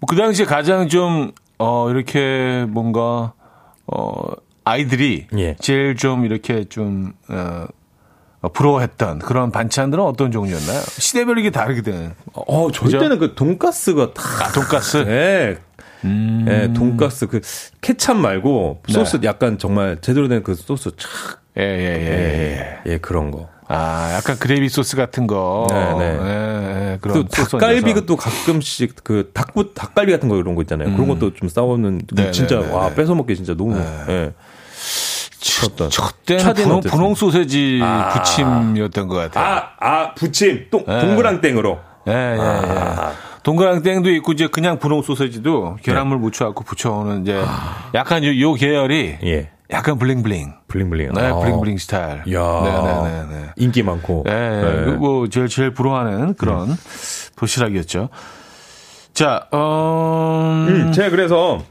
뭐그 당시에 가장 좀, 어, 이렇게 뭔가, 어, 아이들이 예. 제일 좀 이렇게 좀, 어, 어, 부러워했던 그런 반찬들은 어떤 종류였나요? 시대별로 이게 다르게 되는. 어, 저희 그죠? 때는 그 돈가스가 다. 아, 돈가스? 예. 예, 돈가스 그 케찹 말고 네. 소스 약간 정말 제대로 된 그 소스 촥. 예, 예, 예. 예. 예, 예, 그런 거. 아, 약간 그레이비 소스 같은 거. 네, 네. 예, 예, 그런 또 소스 닭갈비가 얹어서. 또 가끔씩 그 닭부 닭갈비 같은 거 이런 거 있잖아요. 그런 것도 좀 싸우는 그 네, 진짜 네, 네, 와 네. 뺏어 먹기 진짜 너무 예. 쳤던. 저 때는 차디는 분홍? 분홍 소세지 아. 부침이었던 것 같아요. 아, 아, 부침 동 네. 동그랑 땡으로. 예, 예, 아. 예. 동그랑땡도 있고 이제 그냥 분홍 소세지도 계란물 묻혀갖고 부쳐오는 이제 약간 요, 요 계열이 아. 예. 약간 bling bling. bling bling. 네, 아. bling bling 스타일. 이야. 네, 네, 네, 인기 많고. 네. 예, 그리고 제일 제일 부러워하는 그런 도시락이었죠. 자, 어, 음, 제가 그래서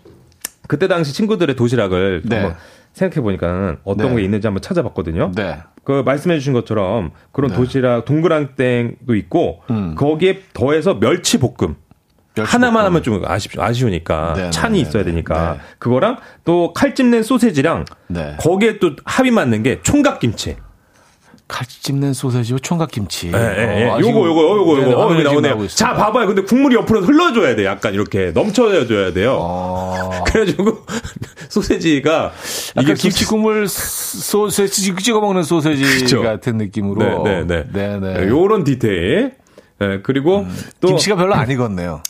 그때 당시 친구들의 도시락을 네. 생각해 보니까 어떤 네. 게 있는지 한번 찾아봤거든요. 네. 그 말씀해 주신 것처럼 그런 도시락 동그랑땡도 있고 음. 거기에 더해서 멸치 볶음. 하나만. 하면 좀 아쉽, 아쉬우니까 네, 네, 찬이 네, 있어야 네, 되니까 네. 그거랑 또 칼집 낸 소세지랑 네. 거기에 또 합이 맞는 게 총각김치. 칼집 낸 소세지와 총각김치. 예, 예, 예. 어, 요거, 요거, 요거, 네, 요거. 어, 여기 나오네요. 자, 봐봐요. 근데 국물이 옆으로 흘러줘야 돼. 약간 이렇게 넘쳐줘야 돼요. 어, [laughs] 그래가지고 소세지가 이게 김치 국물 소세지 찍어 먹는 소세지 그쵸. 같은 느낌으로. 네, 네, 네. 네, 네. 네, 요런 디테일. 네, 그리고 또 김치가 별로 안 익었네요.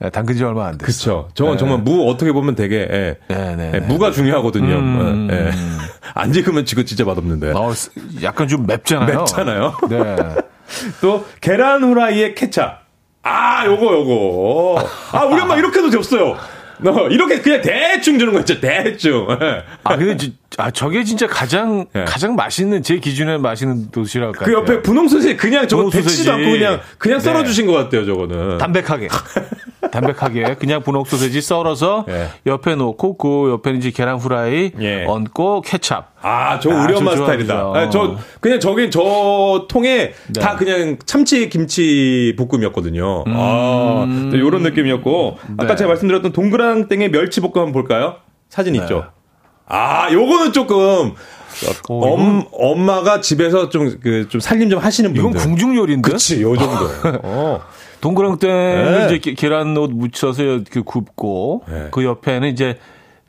네, 담근 지 얼마 안 됐어요. 그쵸. 저건 네. 정말 무 어떻게 보면 되게 예. 네, 네, 예, 네. 무가 중요하거든요. 음. 예. [laughs] 안 익으면 지금 진짜 맛없는데. 어, 약간 좀 맵잖아요. 맵잖아요. [laughs] 네. [laughs] 또 계란 후라이에 케찹. 아, 요거 요거. 아, 우리 엄마 이렇게도 줬어요. 너 이렇게 그냥 대충 주는 거 있죠. 대충. 예. 아, 근데 지- 아, 저게 진짜 가장 네. 가장 맛있는 제 기준에 맛있는 도시락 같아요. 그 옆에 분홍 소세지 그냥 저거 소세지. 않고 그냥 그냥 네. 썰어 주신 것 같아요, 저거는. 담백하게. 담백하게 그냥 분홍 소세지 썰어서 예. 옆에 놓고 그 옆에는 이제 계란 후라이 예. 얹고 케찹. 아, 저 아, 우리 저 엄마. 스타일이다. 아, 저 그냥 저기 저 통에 네. 다 그냥 참치 김치 볶음이었거든요. 아, 요런 느낌이었고 아까 음. 네. 제가 말씀드렸던 동그랑땡의 멸치 볶음 한번 볼까요? 사진 네. 있죠. 아, 요거는 조금 어, 엄, 엄마가 집에서 좀 그 좀 살림 좀 하시는 분들. 이건 궁중 요리인데. 그치, 요 정도. [laughs] 어. 동그랑땡을 네. 이제 게- 계란옷 묻혀서 그 굽고 네. 그 옆에는 이제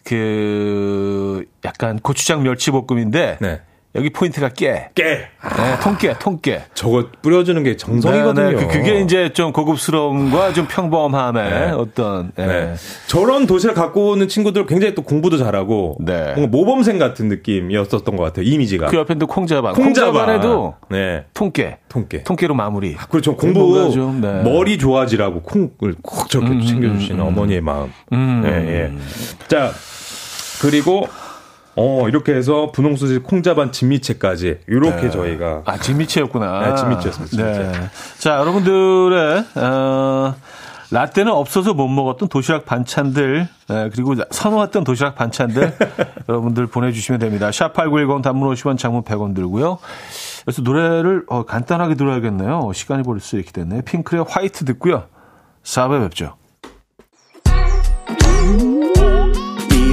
그 약간 고추장 멸치 볶음인데 네. 여기 포인트가 깨. 깨. 네, 통깨, 통깨. 저거 뿌려주는 게 정성이거든요. 네, 네, 그, 그게 이제 좀 고급스러움과 좀 평범함의 네. 어떤 예. 네. 저런 도시락 갖고 오는 친구들 굉장히 또 공부도 잘하고 네. 뭔가 모범생 같은 느낌이었었던 것 같아요. 이미지가. 그 옆에는 또 콩자반. 콩자반. 콩자반 에도 네. 통깨. 통깨. 통깨로 마무리. 그렇죠. 공부 뭔가 좀, 네. 머리 좋아지라고 콩을 꼭 저렇게 챙겨주시는 어머니의 마음. 음. 예, 예. 자 그리고 어 이렇게 해서 분홍 소시 콩자반 진미채까지 이렇게 저희가 아, 진미채였구나. 네, 진미채였습니다, 진미채. 자, 여러분들의, 어, 라떼는 없어서 못 먹었던 도시락 반찬들, 예, 그리고 선호했던 도시락 반찬들, [laughs] 여러분들 보내주시면 됩니다. 샵 8910 단문 50원, 장문 100원 들고요. 그래서 노래를, 어, 간단하게 들어야겠네요. 시간이 벌써 이렇게 됐네요. 핑크의 화이트 듣고요. 4배 뵙죠.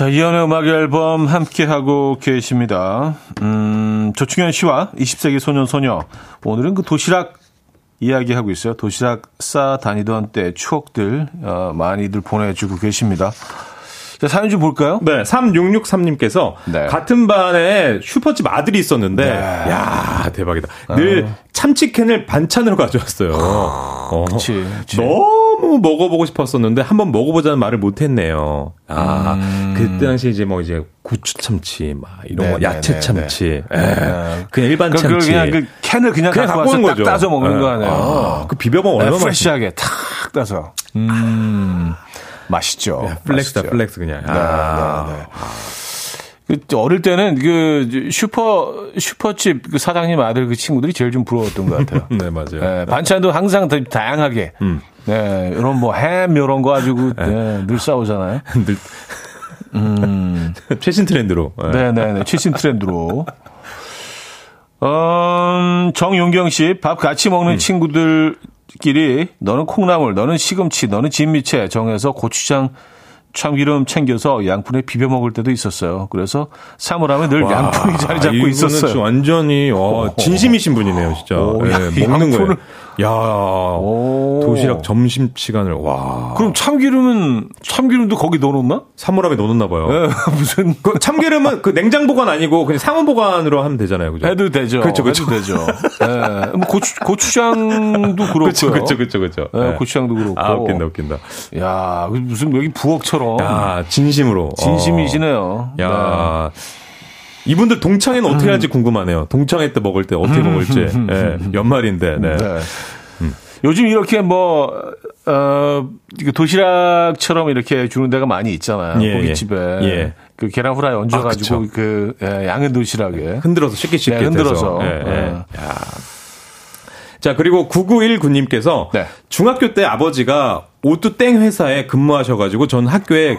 자, 이연의 음악 앨범 함께하고 계십니다. 음, 조충현 씨와 20세기 소년 소녀. 오늘은 그 도시락 이야기하고 있어요. 도시락 싸 다니던 때 추억들, 어, 많이들 보내주고 계십니다. 자, 사연 좀 볼까요? 네, 3663님께서 네. 같은 반에 슈퍼집 아들이 있었는데, 네. 야 대박이다. 늘 참치캔을 반찬으로 가져왔어요. 어. 그치, 그치. 너무 너무 먹어보고 싶었었는데 한번 먹어보자는 말을 못했네요. 아, 음. 그때 당시 이제 뭐 이제 고추 참치, 막 이런 네, 거, 네, 야채 네, 참치, 에, 네. 그냥 일반 그걸 참치. 그냥 그 캔을 그냥, 그냥 갖고 갖고 와서 거죠. 따서 먹는 예. 거 아니에요. 아, 그 비벼 먹으면 네, 얼마나 fresh하게 탁 따서. 음, 맛있죠. 맛있- flex다, 맛있죠. flex 그냥. 네, 아. 네, 네. 그 어릴 때는 그 슈퍼 슈퍼집 그 사장님 아들 그 친구들이 제일 좀 부러웠던 것 같아요. [laughs] 네, 맞아요. 네, 반찬도 항상 더 다양하게. 음. 네, 이런 뭐 햄 이런 거 가지고 네, 늘 싸우잖아요. [laughs] 늘 최신 트렌드로. 예. 음. 네네 네. 최신 트렌드로. 음, 정용경 씨, 밥 같이 음. 먹는 친구들끼리 너는 콩나물, 너는 시금치, 너는 진미채 정해서 고추장, 참기름 챙겨서 양푼에 비벼 먹을 때도 있었어요. 그래서 사물함에 늘 와, 양푼이 자리 잡고 있었어요. 완전히 와, 진심이신 분이네요, 진짜. 오, 예, 야, 먹는 양푼을- 거예요. 야, 오. 도시락 점심 시간을 와. 그럼 참기름은 참기름도 거기 넣어놓나? 사물함에 넣어놨나 봐요. 예, [laughs] 무슨 그 참기름은 그 냉장 보관 아니고 그냥 상온 보관으로 하면 되잖아요, 그죠? 해도 되죠. 그렇죠, 그렇죠. 해도 되죠. 예, 뭐 고추 고추장도 [laughs] 그렇고요. 그렇죠, 그렇죠, 그렇죠, 그렇죠. 예, 예. 고추장도 그렇고. 아, 웃긴다, 웃긴다. 야, 그 무슨 여기 부엌처럼 야, 진심으로. 진심이시네요. 어. 야. 이분들 동창회는 어떻게 음. 할지 궁금하네요. 동창회 때 먹을 때 어떻게 먹을지. 예, 연말인데. 네. 네. 요즘 이렇게 뭐, 어, 도시락처럼 이렇게 주는 데가 많이 있잖아요. 예, 고깃집에. 예. 예. 그 계란 후라이 얹어가지고 아. 그 예, 양은 도시락에. 흔들어서 쉽게 쉽게 네, 흔들어서. 예, 예. 예. 야. 자, 그리고 9919님께서 네. 중학교 때 아버지가 오뚜땡 회사에 근무하셔가지고 전 학교에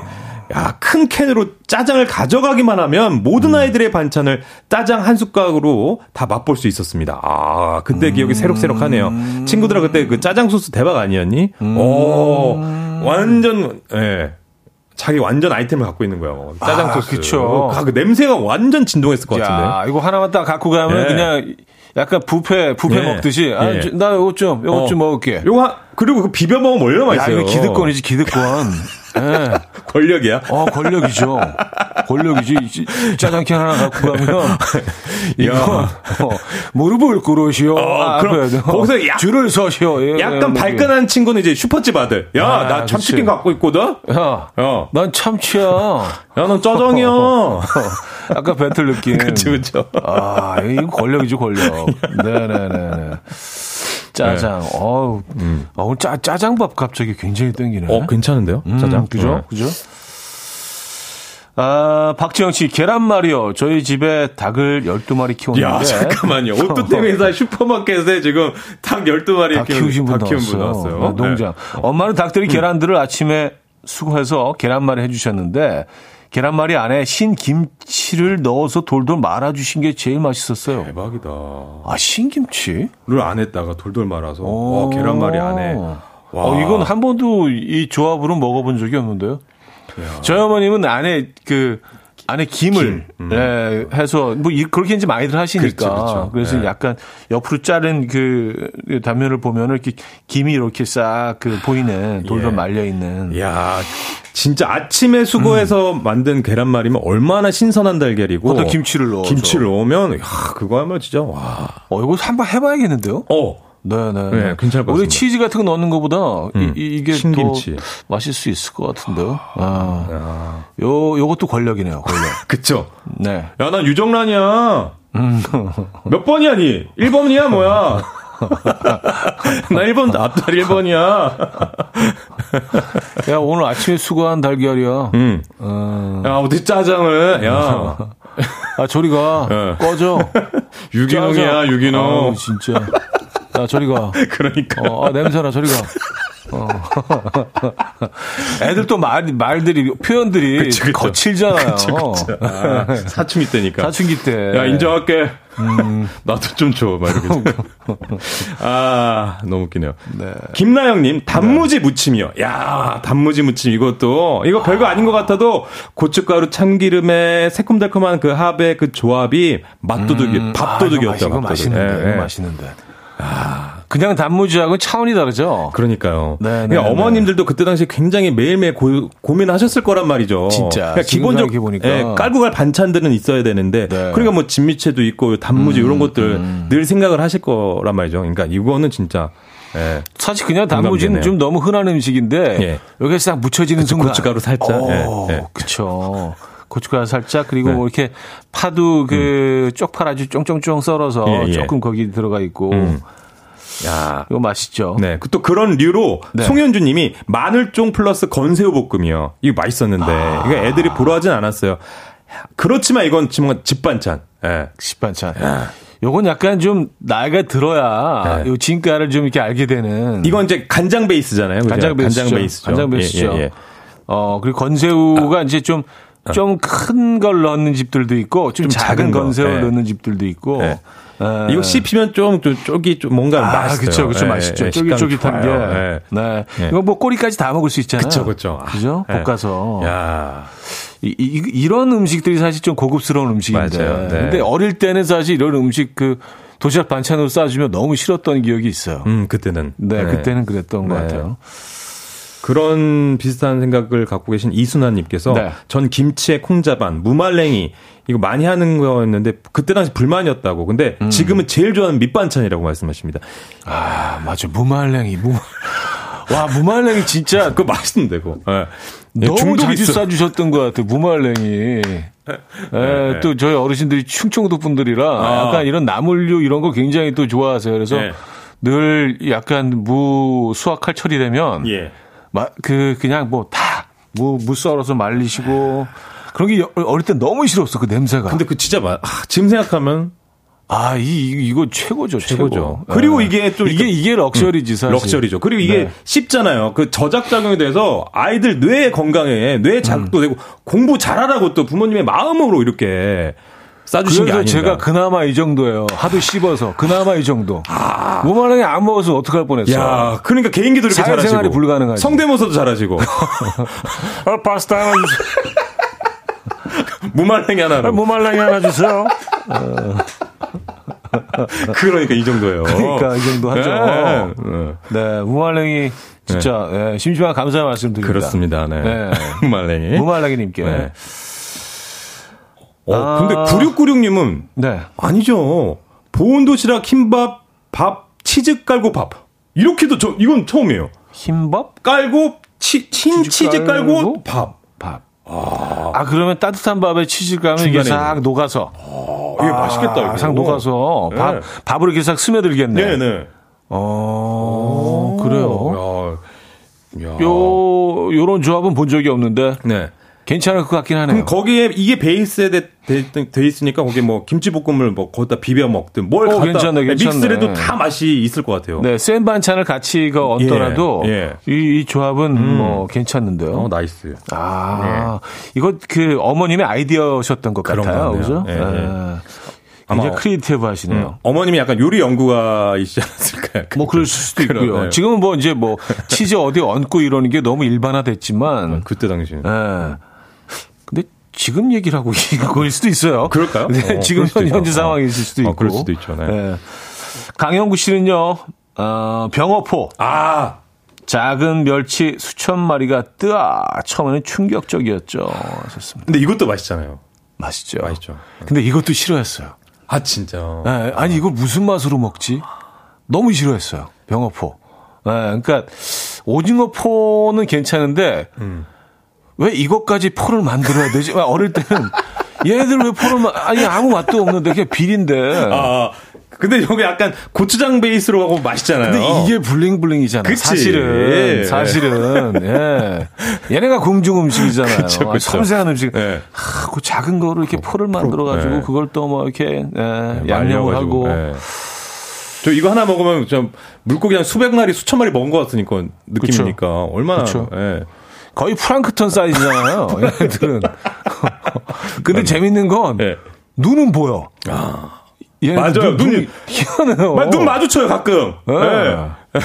야, 큰 캔으로 짜장을 가져가기만 하면 음. 모든 아이들의 반찬을 짜장 한 숟가락으로 다 맛볼 수 있었습니다. 아, 그때 음. 기억이 새록새록하네요. 친구들아 그때 그 짜장 소스 대박 아니었니? 음. 오, 완전, 예. 자기 완전 아이템을 갖고 있는 거예요. 짜장 아, 소스. 그쵸. 아, 그 냄새가 완전 진동했을 것 같은데. 야, 이거 하나만 딱 갖고 가면 네. 그냥 약간 뷔페, 뷔페 네. 먹듯이. 아, 네. 저- 나 이것 좀, 이것 어. 좀 먹을게. 요거 한- 그리고 그 비벼 먹으면 얼마나 야, 맛있어요. 이거 기득권이지, 기득권. [laughs] 예. 권력이야. 어, 권력이죠. 권력이지. 이 짜장캔 하나 갖고 가면, 이거, 어, 무릎을 꿇으시오. 어, 아, 그럼 앞에, 어, 거기서 약- 줄을 서시오. 예, 약간 예, 발끈한 친구는 이제 슈퍼집 아들. 야, 아, 나 그치. 갖고 있거든? 야, 어. 난 참치야. 야, 넌 짜장이야. [laughs] 아까 배틀 느낌. 그쵸, 그쵸. 아, 이거 권력이죠, 권력. 네 네 네. 짜장. 어우, 아, 오늘 짜, 짜장밥 갑자기 굉장히 땡기네. 어, 괜찮은데요? 음, 짜장. 그죠? 네. 그죠? 아, 박지영 씨, 계란말이요. 저희 집에 닭을 12마리 키우는데. 야, 잠깐만요. [laughs] 오뚜땡 회사 슈퍼마켓에 지금 닭 12마리 닭 키우신 분 닭 키운 분 나왔어요. 나왔어요. 네, 농장. 네. 엄마는 닭들이 계란들을 아침에 수거해서 계란말이 해주셨는데 계란말이 안에 신김치를 넣어서 돌돌 말아주신 게 제일 맛있었어요. 대박이다. 아 신김치? 를 안에다가 돌돌 말아서. 오. 와, 계란말이 안에. 와. 어, 이건 한 번도 이 조합으로 먹어본 적이 없는데요. 저희 어머님은 안에 그 안에 김을 예, 해서 뭐 이- 그렇게 이제 많이들 하시니까 음. 그렇죠, 그렇죠. 그래서 네. 약간 옆으로 자른 그 단면을 보면은 이렇게 김이 이렇게 싹 그 보이는 돌돌 예. 말려 있는 야, 진짜 아침에 수거해서 만든 계란말이면 얼마나 신선한 달걀이고. 거기다 김치를 넣어서. 김치를 넣으면, 야, 그거 하면 진짜, 와. 어 이거 한번 해봐야겠는데요? 어. 네네. 네, 괜찮을 것 우리 같습니다. 치즈 같은 거 넣는 것보다 음, 이, 이게 신김치. 더 맛있을 수 있을 것 같은데요. 아, 요 요것도 권력이네요. 권력. [laughs] 그쵸. 네. 야, 난 유정란이야. 몇 번이야, 니? 1번이야, 뭐야? [laughs] 나 1번, 앞자리 1번이야. [laughs] [laughs] 야 오늘 아침에 수거한 달걀이야. 응. 어, 야, 어디 짜장을, 야. [laughs] 아 저리 가. 네. 꺼져. [laughs] 유기농이야, 짜장. 유기농. 아우, 진짜. 야 저리 가. 그러니까. 어, 아, 냄새나 저리 가. 어. [laughs] 애들 또 말, 말들이, 표현들이 그치, 그쵸. 거칠잖아요. 아, 사춘기 때니까. 사춘기 때. 야, 인정할게. [laughs] 나도 좀 줘. 막 이렇게. [laughs] 아, 너무 웃기네요. 네. 김나영님, 단무지 무침이요. 야, 단무지 무침 이것도, 이거 별거 아닌 것 같아도 고춧가루 참기름에 새콤달콤한 그 합의 그 조합이 맛도둑이, 아, 밥도둑이었다. 맛- 이거 맛있는데. 예, 이거 예. 맛있는데. 그냥 단무지하고는 차원이 다르죠? 그러니까요. 네, 네, 그러니까 네. 어머님들도 그때 당시 굉장히 매일매일 고, 고민하셨을 거란 말이죠. 진짜. 그러니까 기본적 생각해보니까. 예, 깔고 갈 반찬들은 있어야 되는데 네. 음, 그러니까 뭐 진미채도 있고 단무지 이런 것들 늘 생각을 하실 거란 말이죠. 그러니까 이거는 진짜 예. 사실 그냥 단무지는. 좀 너무 흔한 음식인데 예. 여기에 싹 묻혀지는 순간 고춧가루 살짝. 오, 예, 예. 그쵸. 고춧가루 살짝 그리고 네. 음. 뭐 이렇게 파도 그 쪽파 아주 쫑쫑쫑 썰어서 예, 예. 조금 거기 들어가 있고 음. 야. 이거 맛있죠. 네. 그또 그런 류로 네. 송현주 님이 마늘쫑 플러스 건새우 볶음이요. 이거 맛있었는데. 아. 이거 애들이 보러 하진 않았어요. 그렇지만 이건 지금 집 반찬. 예. 식반찬. 요건 약간 좀 나이가 들어야 네. 요 진가를 좀 이렇게 알게 되는 이건 이제 간장 베이스잖아요. 간장 베이스죠. 간장 베이스죠. 간장 베이스죠. 예, 예, 예. 어 그리고 건새우가 이제 좀 좀큰걸 넣는 집들도 있고 좀, 좀 작은 작은 거. 건새우 네. 넣는 집들도 있고. 네. 어, 이거 씹히면 좀, 좀 쫄깃, 좀 뭔가 아, 맛있어요. 그쵸, 그쵸, 예, 맛있죠. 예, 식감이 쫄깃쫄깃한 게. 예. 네. 예. 이거 뭐 꼬리까지 다 먹을 수 있잖아요. 그쵸, 그쵸. 아, 그죠? 예. 볶아서. 야 이, 이, 이런 음식들이 사실 좀 고급스러운 음식인데. 맞아요. 네. 근데 어릴 때는 사실 이런 음식 그 도시락 반찬으로 싸주면 너무 싫었던 기억이 있어요. 음, 그때는. 네, 그때는 그랬던 것 네. 같아요. 그런 비슷한 생각을 갖고 계신 이순아님께서 네. 전 김치에 콩자반, 무말랭이 이거 많이 하는 거였는데 그때 당시 불만이었다고. 근데 음. 지금은 제일 좋아하는 밑반찬이라고 말씀하십니다. 아, 맞아. 무말랭이, 무 와, 무말랭이 진짜 [laughs] 그거 맛있는데 그거. 예. 너무 자주 있어. 싸주셨던 것 같아요. 무말랭이. 예, 또 저희 어르신들이 충청도 분들이라 아. 약간 이런 나물류 이런 거 굉장히 또 좋아하세요. 그래서 네. 늘 약간 무 수확할 철이 되면 예. 마, 그 그냥 뭐다무무 썰어서 말리시고 그런 게 여- 어릴 때 너무 싫었어 그 냄새가. 근데 그 진짜 마, 아, 지금 생각하면 아, 이, 이- 이거 최고죠, 최고죠. 최고. 그리고 예. 이게 좀 이게 그- 이게 럭셔리지 사실. 럭셔리죠. 그리고 이게 네. 쉽잖아요. 그 저작 작용에 대해서 아이들 뇌 건강에 뇌 자극도 음. 되고 공부 잘하라고 또 부모님의 마음으로 이렇게 싸주신 게 그래서 아닌가. 제가 그나마 이 정도예요. 하도 씹어서 그나마 이 정도. 무말랭이 안 먹어서 어떡할 뻔했어. 야, 그러니까 개인기도 이렇게 잘하시고 불가능하지. 성대모사도 잘하시고 아, [laughs] 파스타 하나 주세요. [laughs] 무말랭이 하나로. 무말랭이 하나 주세요. [laughs] 그러니까 이 정도예요. 그러니까 이 정도 하죠. 네. 네. 네, 무말랭이 진짜 예, 심심한 감사 말씀드립니다. 그렇습니다. 네. 네. 무말랭이. 무말랭이님께. 어, 아. 근데 9696님은 네. 아니죠. 보온 도시락 흰밥 밥 치즈 깔고 밥. 이렇게도 저 이건 처음이에요. 흰밥? 깔고 치, 친 치즈 깔고 밥. 밥. 아, 그러면 따뜻한 밥에 치즈 가면 이게 싹 녹아서. 어, 이게 맛있겠다 이거. 아, 싹 녹아서 네. 밥, 밥으로 이렇게 싹 스며들겠네. 네, 네. 어, 그래요. 야. 야. 요, 요런 조합은 본 적이 없는데 네. 괜찮을 것 같긴 하네요. 그럼 거기에 이게 베이스에 돼, 돼, 돼 있으니까 거기에 뭐 김치볶음을 뭐 거기다 비벼 먹든 뭘 어, 갖다 괜찮네, 괜찮네. mix를 해도 다 맛이 있을 것 같아요. 네, 센 반찬을 같이 그 얹더라도 예, 예. 이, 이 조합은 뭐 괜찮는데요. 어, nice. 아, 이거 그 어머님의 아이디어셨던 것 같아요. 것 그죠? 예, 예. 네. 굉장히 creative 하시네요. 음. 어머님이 약간 요리 연구가이시지 않았을까? 약간. [laughs] 뭐 그럴 수도 있고요. 그러네요. 지금은 뭐 이제 뭐 치즈 어디 얹고 이러는 게 너무 일반화됐지만, [laughs] 그때 당시에. 예. 지금 얘기를 하고 [laughs] 이거일 수도 있어요. 그럴까요? 네, 어, 지금. 현재 상황일 수도 어, 있고. 그럴 수도 있죠, 네. 예. 강영구 씨는요, 어, 병어포. 아, 작은 멸치 수천 마리가 뜨아 처음에는 충격적이었죠. 하셨습니다. 근데 이것도 맛있잖아요. 맛있죠. 맛있죠. 근데 이것도 싫어했어요. 아, 진짜. 예, 아니 이걸 무슨 맛으로 먹지? 너무 싫어했어요. 병어포. 예, 그러니까 오징어포는 괜찮은데 음. 왜 이것까지 포를 만들어야 되지? 어릴 때는 얘들 왜 포를 마, 아니 아무 맛도 없는데 그냥 비린데. 아, 근데 여기 약간 고추장 베이스로 하고 맛있잖아요. 근데 이게 블링블링이잖아. 그치. 사실은 예. 사실은 예. 얘네가 공중 음식이잖아요. 그쵸, 아, 그쵸. 섬세한 음식. 예. 하, 그 작은 거로 이렇게 포를 만들어 가지고 예. 그걸 또 뭐 이렇게 예, 양념을 말려가지고, 하고 예. 저 이거 하나 먹으면 좀 물고기 한 수백 마리, 수천 마리 먹은 것 같으니까 느낌이니까 얼마나. 그쵸. 예. 거의 프랑크톤 사이즈잖아요. [laughs] 얘네들은. [laughs] 근데 재밌는 건 예. 눈은 보여. 얘네들 맞아요. 눈이- 희한해요. 마- 눈 마주쳐요 가끔. 예. 예. [laughs]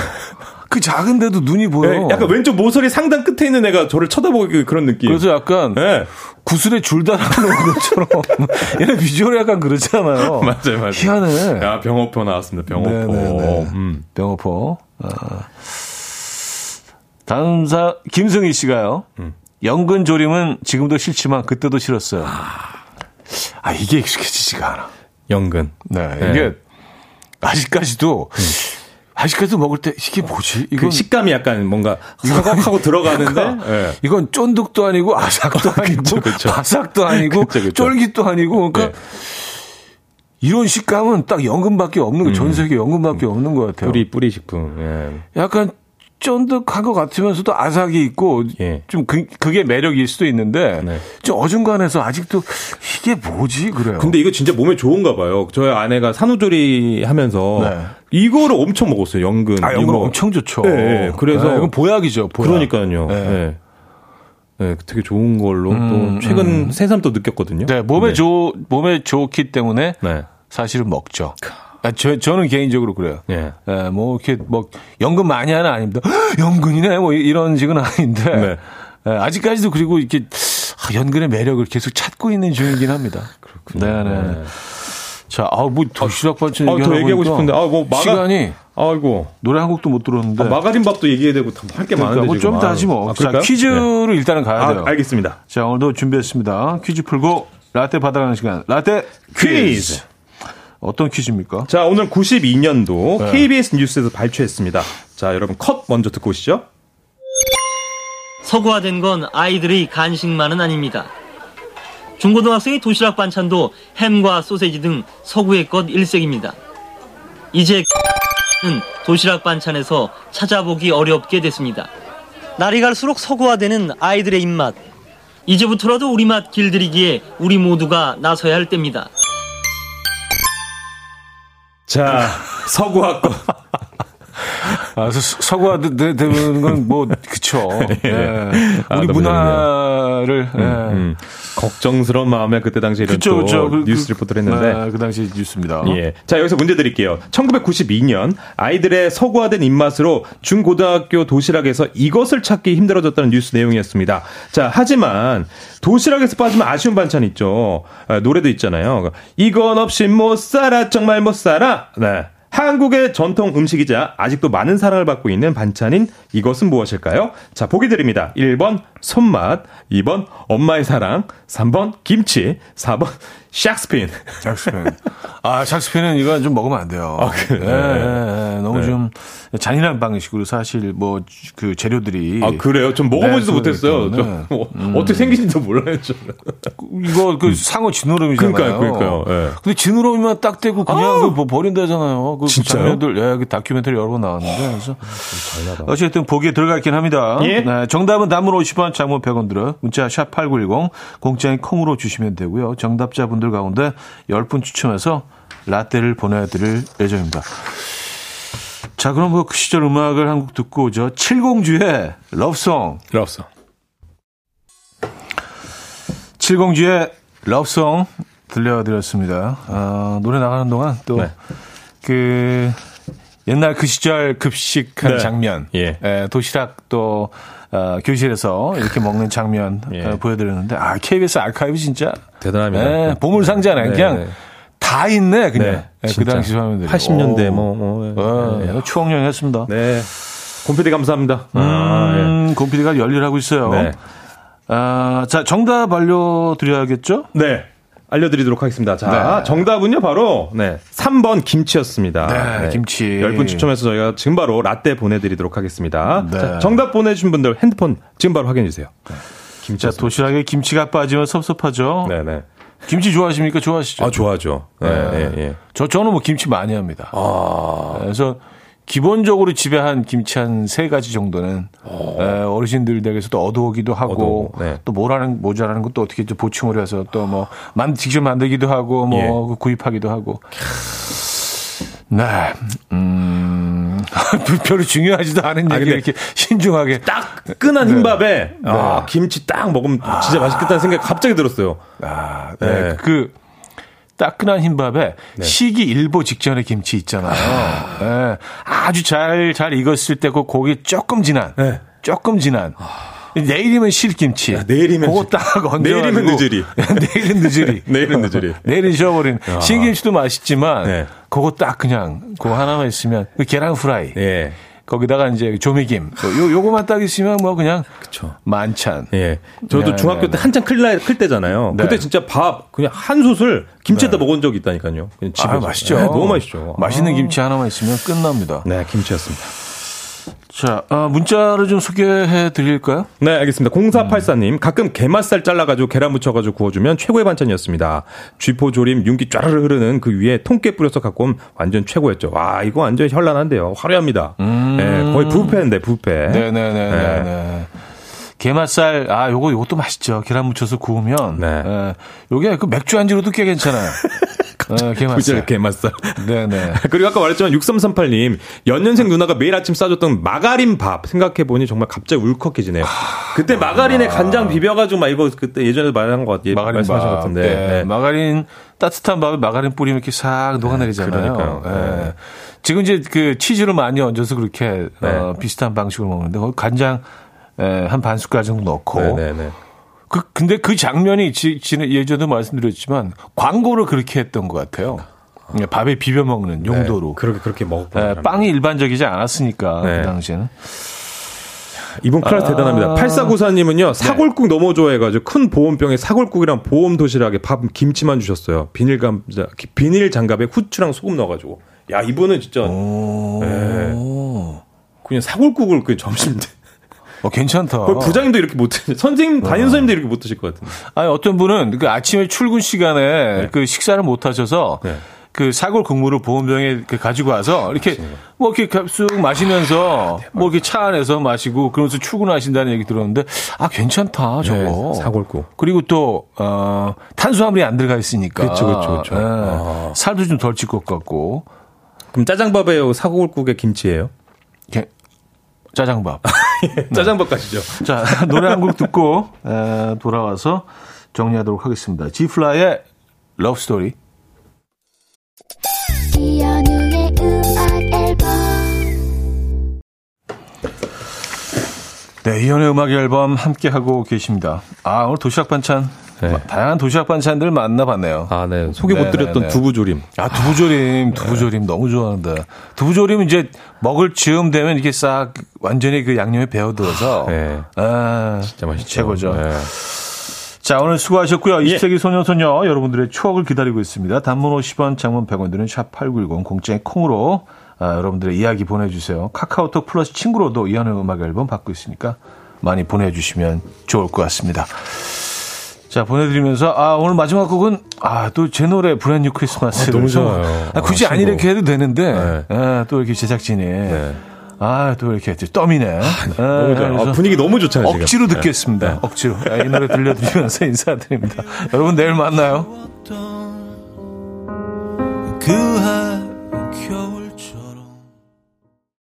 그 작은데도 눈이 보여. 예, 약간 왼쪽 모서리 상단 끝에 있는 애가 저를 쳐다보고 그런 느낌. 그래서 약간 예. 구슬에 줄 달아놓은 것처럼 얘네 비주얼이 약간 그렇잖아요. 맞아요, 맞아요. 희한해. 야, 병어포 나왔습니다. 병어포. 네네네. 음. 병어포. 아. 다음 사 김승희 씨가요. 음. 연근 조림은 지금도 싫지만 그때도 싫었어요. 아 이게 익숙해지지가 않아. 연근. 네, 네. 이게 아직까지도 아직까지도 먹을 때 이게 뭐지? 이건 그 식감이 약간 뭔가 사각하고 들어가는데 그러니까 예. 이건 쫀득도 아니고 아삭도 아니고 그쵸, 그쵸. 바삭도 아니고 그쵸, 그쵸. 쫄깃도 아니고 그러니까 네. 이런 식감은 딱 연근밖에 없는 거, 전 세계 연근밖에 없는 것 같아요. 음. 뿌리 뿌리 식품. 예. 약간 쫀득한 것 같으면서도 아삭이 있고 예. 좀 그, 그게 매력일 수도 있는데 네. 좀 어중간해서 아직도 이게 뭐지 그래요. 근데 이거 진짜 몸에 좋은가 봐요. 저희 아내가 산후조리 하면서 네. 이거를 엄청 먹었어요. 연근. 아, 연근. 엄청 좋죠. 네, 네. 그래서 네, 이건 보약이죠. 보약. 그러니까요. 네. 네. 네, 되게 좋은 걸로 음, 또 최근 새삼 또 느꼈거든요. 네, 몸에 네. 좋 몸에 좋기 때문에 네. 사실은 먹죠. 아, 저, 저는 개인적으로 그래요. 예. 예, 뭐, 이렇게, 뭐, 연근 많이 하는 아닙니다. "헉, 연근이네, 뭐, 이런 식은 아닌데. 네. 예, 아직까지도 그리고 이렇게, 아, 연근의 매력을 계속 찾고 있는 중이긴 합니다. 그렇군요. 네네. 자, 아, 뭐, 도시락 반찬 아, 더 얘기하고 보니까 싶은데, 아, 뭐, 마가- 시간이 아이고. 노래 한 곡도 못 들었는데. 아, 마가린 밥도 얘기해야 되고 할게 그러니까 많은데 뭐 지금. 좀 이따 하지 뭐. 아, 자? 퀴즈로 일단은 가야 네. 돼요. 아, 알겠습니다. 자, 오늘도 준비했습니다. 퀴즈 풀고 라떼 받아가는 시간. 라떼 퀴즈. 퀴즈. 어떤 퀴즈입니까? 자, 오늘 92년도 네. KBS 뉴스에서 발표했습니다. 자, 여러분 컷 먼저 듣고 오시죠. 서구화된 건 아이들의 간식만은 아닙니다. 중고등학생의 도시락 반찬도 햄과 소세지 등 서구의 것 일색입니다. 이제 는 도시락 반찬에서 찾아보기 어렵게 됐습니다. 날이 갈수록 서구화되는 아이들의 입맛. 이제부터라도 우리 맛 길들이기에 우리 모두가 나서야 할 때입니다. 자, 서구학과. [laughs] 아, 서- 서구화 되- 되는 건 뭐, 그쵸. [laughs] 예. 아, 우리 문화를, 예. 음, 걱정스러운 마음에 그때 당시에 이런 그쵸, 또 그쵸. 그- 뉴스 그- 리포트를 했는데. 네, 그 당시 뉴스입니다. 예. 자, 여기서 문제 드릴게요. 1992년 아이들의 서구화된 입맛으로 중고등학교 도시락에서 이것을 찾기 힘들어졌다는 뉴스 내용이었습니다. 자, 하지만 도시락에서 빠지면 아쉬운 반찬 있죠. 아, 노래도 있잖아요. 이건 없이 못 살아, 정말 못 살아. 네. 한국의 전통 음식이자 아직도 많은 사랑을 받고 있는 반찬인 이것은 무엇일까요? 자, 보기 드립니다. 1번 손맛, 2번 엄마의 사랑, 3번 김치, 4번 샥스핀. 샥스핀. 아, 샥스핀은 이건 좀 먹으면 안 돼요. 아? 예, 예, 예. 너무 네. 좀 잔인한 방식으로 사실 뭐 그 재료들이 아 그래요? 좀 먹어보지도 네, 못했어요. 그러니까요. 저, 어, 어떻게 생긴지도 몰라요. 저. 이거 그 상어 지느러미잖아요. 그러니까요, 그러니까요. 예. 근데 지느러미만 딱 떼고 그냥 그뭐 버린다잖아요. 그 진짜요? 장면들, 예, 그 다큐멘터리 여러 번 나왔는데 그래서 어쨌든 보기에 들어가 있긴 합니다. 예. 네, 정답은 단문 50원, 장문 100원 들어 문자 샵 #8910 공짜인 콩으로 주시면 되고요. 정답자분들 가운데 10분 추첨해서 라떼를 보내드릴 예정입니다. 자, 그럼 뭐 그 시절 음악을 한곡 듣고 오죠. 칠공주의 러브송. 없어. 칠공주의 러브송 들려드렸습니다. 아, 노래 나가는 동안 또 네. 그 옛날 그 시절 급식한 네. 장면, 예. 에, 도시락 또 어, 교실에서 이렇게 먹는 장면 [laughs] 예. 어, 보여드렸는데 아 KBS 아카이브 진짜 대단합니다. 예, 보물 상자네. 네, 그냥 네. 다 있네 그냥 네, 예, 그. 당시 화면들이 80년대 오. 뭐, 뭐. 어, 네. 추억 여행했습니다. 네. 곰피디 감사합니다. 아, 음, 곰피디가 열일하고 있어요. 네. 아, 자 정답 알려드려야겠죠? 예. 네. 알려드리도록 하겠습니다. 자, 네. 정답은요, 바로, 네. 3번 김치였습니다. 네, 김치. 10분 추첨해서 저희가 지금 바로 라떼 보내드리도록 하겠습니다. 네. 자, 정답 보내주신 분들 핸드폰 지금 바로 확인해주세요. 자 도시락에 김치가 빠지면 섭섭하죠. 네네. 김치 좋아하십니까? 좋아하시죠? 아, 좋아하죠. 네, 네. 예, 예. 저 저는 뭐 김치 많이 합니다. 아. 그래서 기본적으로 집에 한 김치 한 세 가지 정도는 에, 어르신들 댁에서도 얻어오기도 하고 네. 또 뭐라는 모자라는 것도 어떻게 좀 보충을 해서 또 뭐 만 직접 만들기도 하고 뭐 예. 구입하기도 하고. 네, 음, [laughs] 별로 중요하지도 않은 아, 얘기 이렇게 신중하게 따끈한 흰밥에 아, 김치 딱 먹으면 진짜 맛있겠다는 생각이 갑자기 들었어요. 아, 네. 네. 그 따끈한 흰밥에 시기 일보 직전에 김치 있잖아요. 네. 아주 잘, 잘 익었을 때 그 고기 조금 진한, 네. 조금 진한. 내일이면 실김치. 야, 내일이면 그거 실- 딱 얹어. 내일이면 늦으리. [laughs] 내일은 늦으리. [laughs] 내일은 늦으리. [laughs] 내일은 잊어버린. 신김치도 맛있지만, 네. 그거 딱 그냥, 그거 하나만 있으면, 그 계란 후라이. 예. 거기다가 이제 조미김. 요, 요거만 딱 있으면 뭐 그냥 그쵸. 만찬. 예. 저도 네, 중학교 네, 때 네. 한창 클, 나- 클 때잖아요. 네. 그때 진짜 밥 그냥 한 솥을 김치에다 먹은 적이 있다니까요. 그냥 집에서. 아, 맛있죠. 네, 너무 맛있죠. 맛있는 아. 김치 하나만 있으면 끝납니다. 네, 김치였습니다. 자, 아, 문자를 좀 소개해 드릴까요? 네, 알겠습니다. 0484님, 가끔 게맛살 잘라가지고 계란 묻혀가지고 구워주면 최고의 반찬이었습니다. 쥐포 조림, 윤기 쫘르르 흐르는 그 위에 통깨 뿌려서 갖고 오면 완전 최고였죠. 와, 이거 완전 현란한데요. 화려합니다. 네, 거의 부페인데, 부페. 음. 네네네. 네. 네. 게맛살, 아, 요거, 요것도 맛있죠. 계란 묻혀서 구우면. 네. 예, 요게 그 맥주 안주로도 꽤 괜찮아요. 어, [laughs] 게맛살. 게맛살. 네네. [laughs] 그리고 아까 말했지만 6338님 연년생 누나가 매일 아침 싸줬던 마가린 밥 생각해 보니 정말 갑자기 울컥해지네요. 그때 마가린에 간장 비벼가지고 막 이거 그때 예전에 말한 것 같아요. 마가린 말씀하신 밥. 것 같은데. 네. 네. 마가린 따뜻한 밥에 마가린 뿌리면 이렇게 싹 녹아내리잖아요. 그러니까요. 예. 네. 지금 이제 그 치즈를 많이 얹어서 그렇게 네. 어, 비슷한 방식으로 먹는데 거기 간장 예, 한 반 숟갈 정도 넣고 네네네. 그 근데 그 장면이 지, 지, 예전에도 말씀드렸지만 광고를 그렇게 했던 것 같아요. 예, 밥에 비벼 먹는 용도로. 네. 그렇게 그렇게 먹었구나. 예, 빵이 일반적이지 않았으니까 네. 그 당시에는. 이분 클래스 아. 대단합니다. 8494님은요, 사골국 너무 좋아해가지고 큰 보온병에 사골국이랑 보온 도시락에 밥 김치만 주셨어요. 비닐 감자, 비닐 장갑에 후추랑 소금 넣어가지고. 야, 이분은 진짜, 네. 그냥 사골국을 그 점심 때. 어, 괜찮다. 거의 부장님도 이렇게 못 드시, 선생님, 담임 선생님도 이렇게 못 드실 것 같은데. 아니 어떤 분은 그 아침에 출근 시간에 그 식사를 못 하셔서 네. 그 사골 국물을 보온병에 이렇게 가지고 와서 이렇게 뭐 이렇게 쑥 마시면서 뭐 이렇게 차 안에서 마시고 그러면서 출근하신다는 얘기 들었는데 아 괜찮다 저거 네, 사골국. 그리고 또 어, 탄수화물이 안 들어가 있으니까 그쵸, 그쵸, 그쵸. 예, 아. 살도 좀 덜 찔 것 같고 그럼 짜장밥에 사골국에 김치예요? 이렇게 짜장밥 [laughs] 짜장밥 가시죠. 자 [laughs] 노래 한 곡 듣고 에, 돌아와서 정리하도록 하겠습니다 지플라의 Love Story 이현우의 음악 앨범 네, 이현우의 음악 앨범 함께 하고 계십니다. 아, 오늘 도시락 반찬 네. 마- 다양한 도시락 반찬들 만나봤네요. 아, 네. 소개 못 네, 드렸던 네, 네. 두부조림. 아, 두부조림, 두부조림 너무 좋아하는데. 두부조림 이제 먹을 즈음 되면 이게 싹 완전히 그 양념에 배어들어서. 네. 아, 진짜 맛있죠. 최고죠. 네. 자, 오늘 수고하셨고요. 예. 20세기 소년소녀 여러분들의 추억을 기다리고 있습니다. 단문 50원, 장문 100원 드는 샵8910 공짜인 콩으로 아, 여러분들의 이야기 보내주세요. 카카오톡 플러스 친구로도 이현우의 음악 앨범 받고 있으니까 많이 보내주시면 좋을 것 같습니다. 자, 보내드리면서, 아, 오늘 마지막 곡은, 아, 또 제 노래, Brand New Christmas. 아, 너무 좋아요. 아, 굳이 아, 안 이렇게 해도 되는데, 네. 아, 또 이렇게 제작진이, 아, 또 이렇게 또 떠미네. 아, 너무 좋아요. 아, 분위기 너무 좋잖아요, 지금. 억지로 네. 듣겠습니다. 네. 억지로. 아, 이 노래 들려드리면서 [laughs] 인사드립니다. 여러분, 내일 만나요. 그